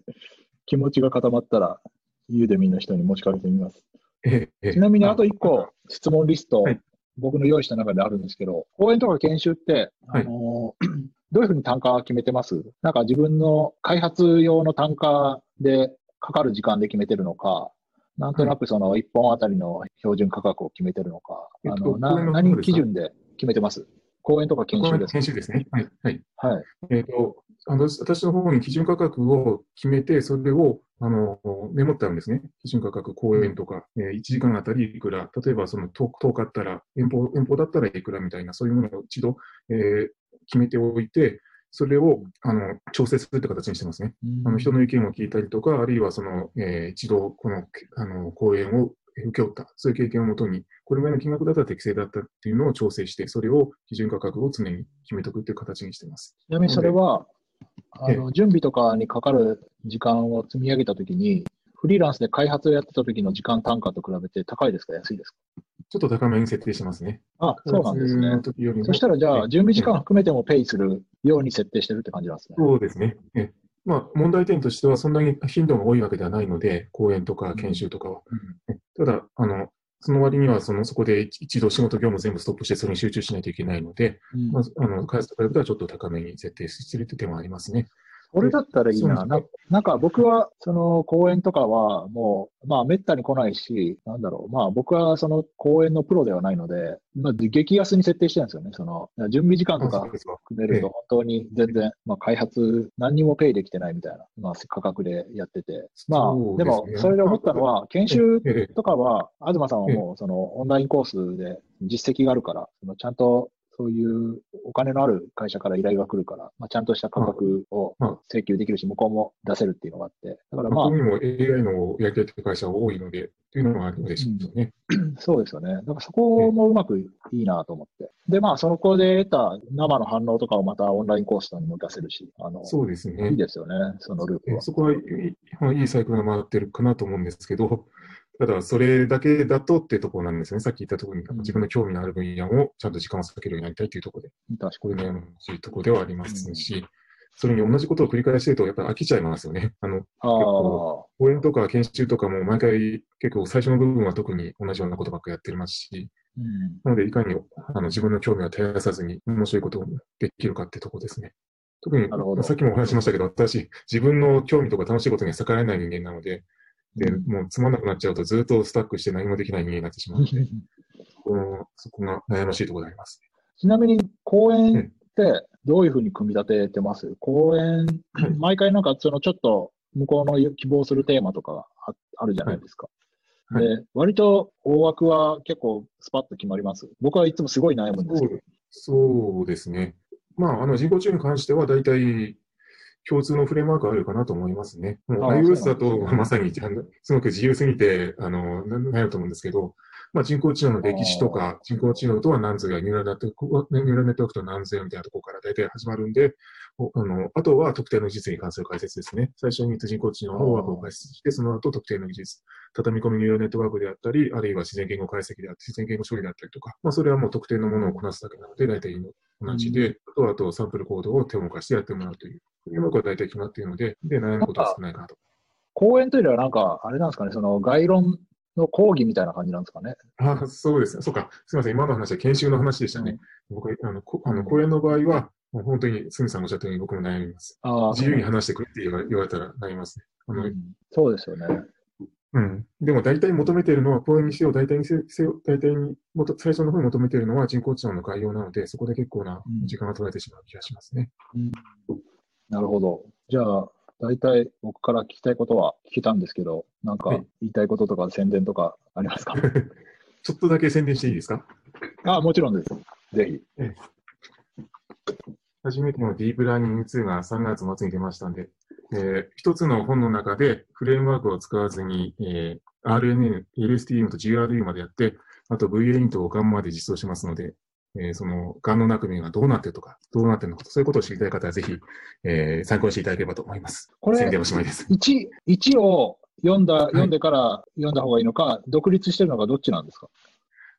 気持ちが固まったら、ユーデミの人に持ちかけてみます。ええ、ちなみにあと1個質問リスト、はい僕の用意した中であるんですけど、講演とか研修って、はい、あの [clears throat] どういうふうに単価決めてます？なんか自分の開発用の単価でかかる時間で決めてるのか、なんとなくその1本あたりの標準価格を決めてるのか、あのな何基準で決めてます？講演とか研修ですか？研修ですね。はい。はい。はい、えっ、ー、と、あの、私の方に基準価格を決めて、それを、あの、メモってあるんですね。基準価格、講演とか、えー、1時間あたりいくら、例えばその10、10日あったら、遠方、遠方だったらいくらみたいな、そういうものを一度、えー、決めておいて、それを、あの、調整するって形にしてますね。あの、人の意見を聞いたりとか、あるいはその、えー、一度、この、あの、講演を受け負った、そういう経験をもとに、これぐらいの金額だったら適正だったっていうのを調整して、それを基準価格を常に決めておくっていう形にしています。ちなみにそれは、あの準備とかにかかる時間を積み上げたときに、フリーランスで開発をやってた時の時間単価と比べて高いですか、安いですか？ちょっと高めに設定してますね。あ、そうなんですね。そしたらじゃあ、準備時間含めてもペイするように設定してるって感じなんですね。そうですね。えまあ、問題点としては、そんなに頻度が多いわけではないので、講演とか研修とかは。うん、ただ、あの、その割には、その、そこで一度仕事業務全部ストップして、それに集中しないといけないので、うん、まあ、あの、開発と比べたらちょっと高めに設定してるって点はありますね。これだったらいいな。ななんか僕は、その公演とかはもう、まあめったに来ないし、なんだろう。まあ僕はその公演のプロではないので、まあ激安に設定してるんですよね。その、準備時間とか含めると本当に全然、まあ開発何にもペイできてないみたいな、まあ価格でやってて。まあ、でもそれで思ったのは、研修とかは、東さんはもうそのオンラインコースで実績があるから、そのちゃんとそういうお金のある会社から依頼が来るから、まあ、ちゃんとした価格をまあ請求できるし、向こうも出せるっていうのがあって、だからまあここ、にも AI のやりたいという会社が多いので、というのもあるのでしょうね。そうですよね。だからそこもうまくいいなと思って。で、まあ、その子で得た生の反応とかをまたオンラインコースにも出せるし、あの、そうですねいい。ですよね、そのループは。えそこはいいいいサイクルが回ってるかなと思うんですけど、ただ、それだけだとってところなんですよね。さっき言ったところに、うん自分の興味のある分野をちゃんと時間を割けるようになりたいというところで、確かに。これ悩ましいところではありますし、それに同じことを繰り返してると、やっぱり飽きちゃいますよね。あの、ああ、講演とか研修とかも毎回結構最初の部分は特に同じようなことばっかりやってますし、うん。なのでいかにあの自分の興味を絶やさずに面白いことをできるかってとこですね。特にさっきもお話ししましたけど、私、自分の興味とか楽しいことには逆らえない人間なので、で、うんもうつまんなくなっちゃうとずっとスタックして何もできない人間になってしまうので、このそこが悩ましいところであります。ちなみに、公演ってどういうふうに組み立ててます？公演、毎回なんかそのちょっと向こうの希望するテーマとかがああるじゃないですか。はいで、割と大枠は結構スパッと決まります。僕はいつもすごい悩むんですけど。そうですね。まあ、あの人工知能に関しては大体共通のフレームワークあるかなと思いますね。iOS だとまさにすごく自由すぎて、あの、な悩むと思うんですけど、まあ、人工知能の歴史とか、人工知能とは何ぞや、ニューラルネットワークニューラルネットワークとは何ぞやみたいなところから大体始まるんで、おあの、あとは特定の技術に関する解説ですね。最初に人工知能のワークを解説して、その後特定の技術、畳み込みニューラルネットワークであったり、あるいは自然言語解析であったり、自然言語処理であったりとか、まあ、それはもう特定のものをこなすだけなので、大体同じで、あとはあとサンプルコードを手を動かしてやってもらうという、フレームワークは大体決まっているので、で、悩むことは少ないかなと。公演というよりはなんか、あれなんですかね、その概論の講義みたいな感じなんですかね。あそうですね。そうか。すみません。今の話は研修の話でしたね。僕、あの、こあの講演の場合は、もう本当に、すみさんがおっしゃったように僕も悩みます。ああ自由に話してくれって言われたら悩みますね。あの、うんそうですよね。うん。でも大体求めているのは、講演にせよ、大体にせせよ、大体に、もと最初の方に求めているのは人工知能の概要なので、そこで結構なうん時間が取られてしまう気がしますね。うんなるほど。じゃあ、大体僕から聞きたいことは聞けたんですけど、なんかはい言いたいこととか宣伝とかありますか？[laughs] ちょっとだけ宣伝していいですか？あもちろんです。ぜひ。初めてのディープラーニング2が3月末に出ましたんで、えー一つの本の中でフレームワークを使わずに、えー RNN、LSTM と GRE までやって、あとをガンまで実装しますので、えーそのガンの中身がどうなってるとか、どうなってるのかと、そういうことを知りたい方はぜひ、えー参考にしていただければと思います。これ宣伝おしまいです。1、1を読んだ、読んでから読んだ方がいいのか、独立してるのかどっちなんですか？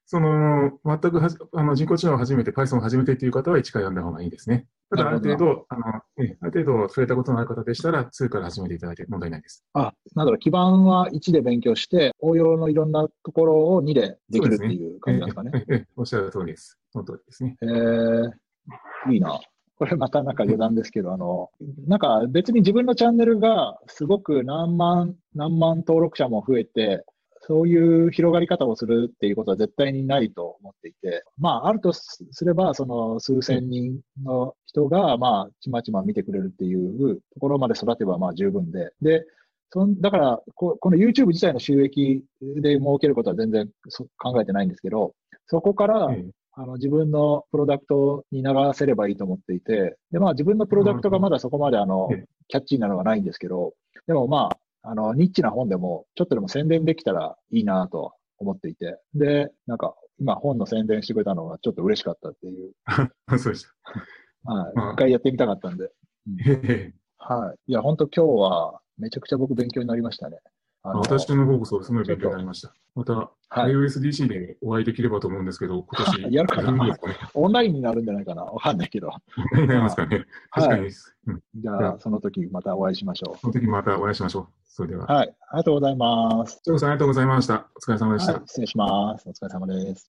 その、全くはじあの人工知能を始めて、Python を始めてという方は1から読んだ方がいいですね。ただ、ある程度、あの、えある程度触れたことのある方でしたら、2から始めていただいて問題ないです。あ、なんだろう、基盤は1で勉強して、応用のいろんなところを2でできるっていう感じなんですかね。ええええおっしゃる通りです。その通りですね。えー、いいな。これまたなんか余談ですけど、あの、なんか別に自分のチャンネルがすごく何万、何万登録者も増えて、そういう広がり方をするっていうことは絶対にないと思っていて、まあ、あるとすすれば、その数千人の人が、まあ、ちまちま見てくれるっていうところまで育てば、まあ十分で。で、そんだからこ、この YouTube 自体の収益で儲けることは全然そ考えてないんですけど、そこから、ええあの自分のプロダクトに流せればいいと思っていて、で、まあ自分のプロダクトがまだそこまであのええ、キャッチーなのがないんですけど、でもまあ、あの、ニッチな本でも、ちょっとでも宣伝できたらいいなと思っていて、で、なんか、今本の宣伝してくれたのがちょっと嬉しかったっていう、[laughs] そうでした。はい、まあ。一回やってみたかったんで、ええはい。いや、本当今日はめちゃくちゃ僕勉強になりましたね。あの私の方こそすごい勉強になりました。また、はい iOSDC でお会いできればと思うんですけど、[laughs] 今年。やるかな。オンラインになるんじゃないかな？わかんないけど。何になりますかね。確かに、はいうん。じゃあ、その時またお会いしましょその時またお会いしましょう。それでは。う。はい。ありがとうございます。ジョーさんありがとうございました。お疲れ様でした。はい、失礼します。お疲れ様です。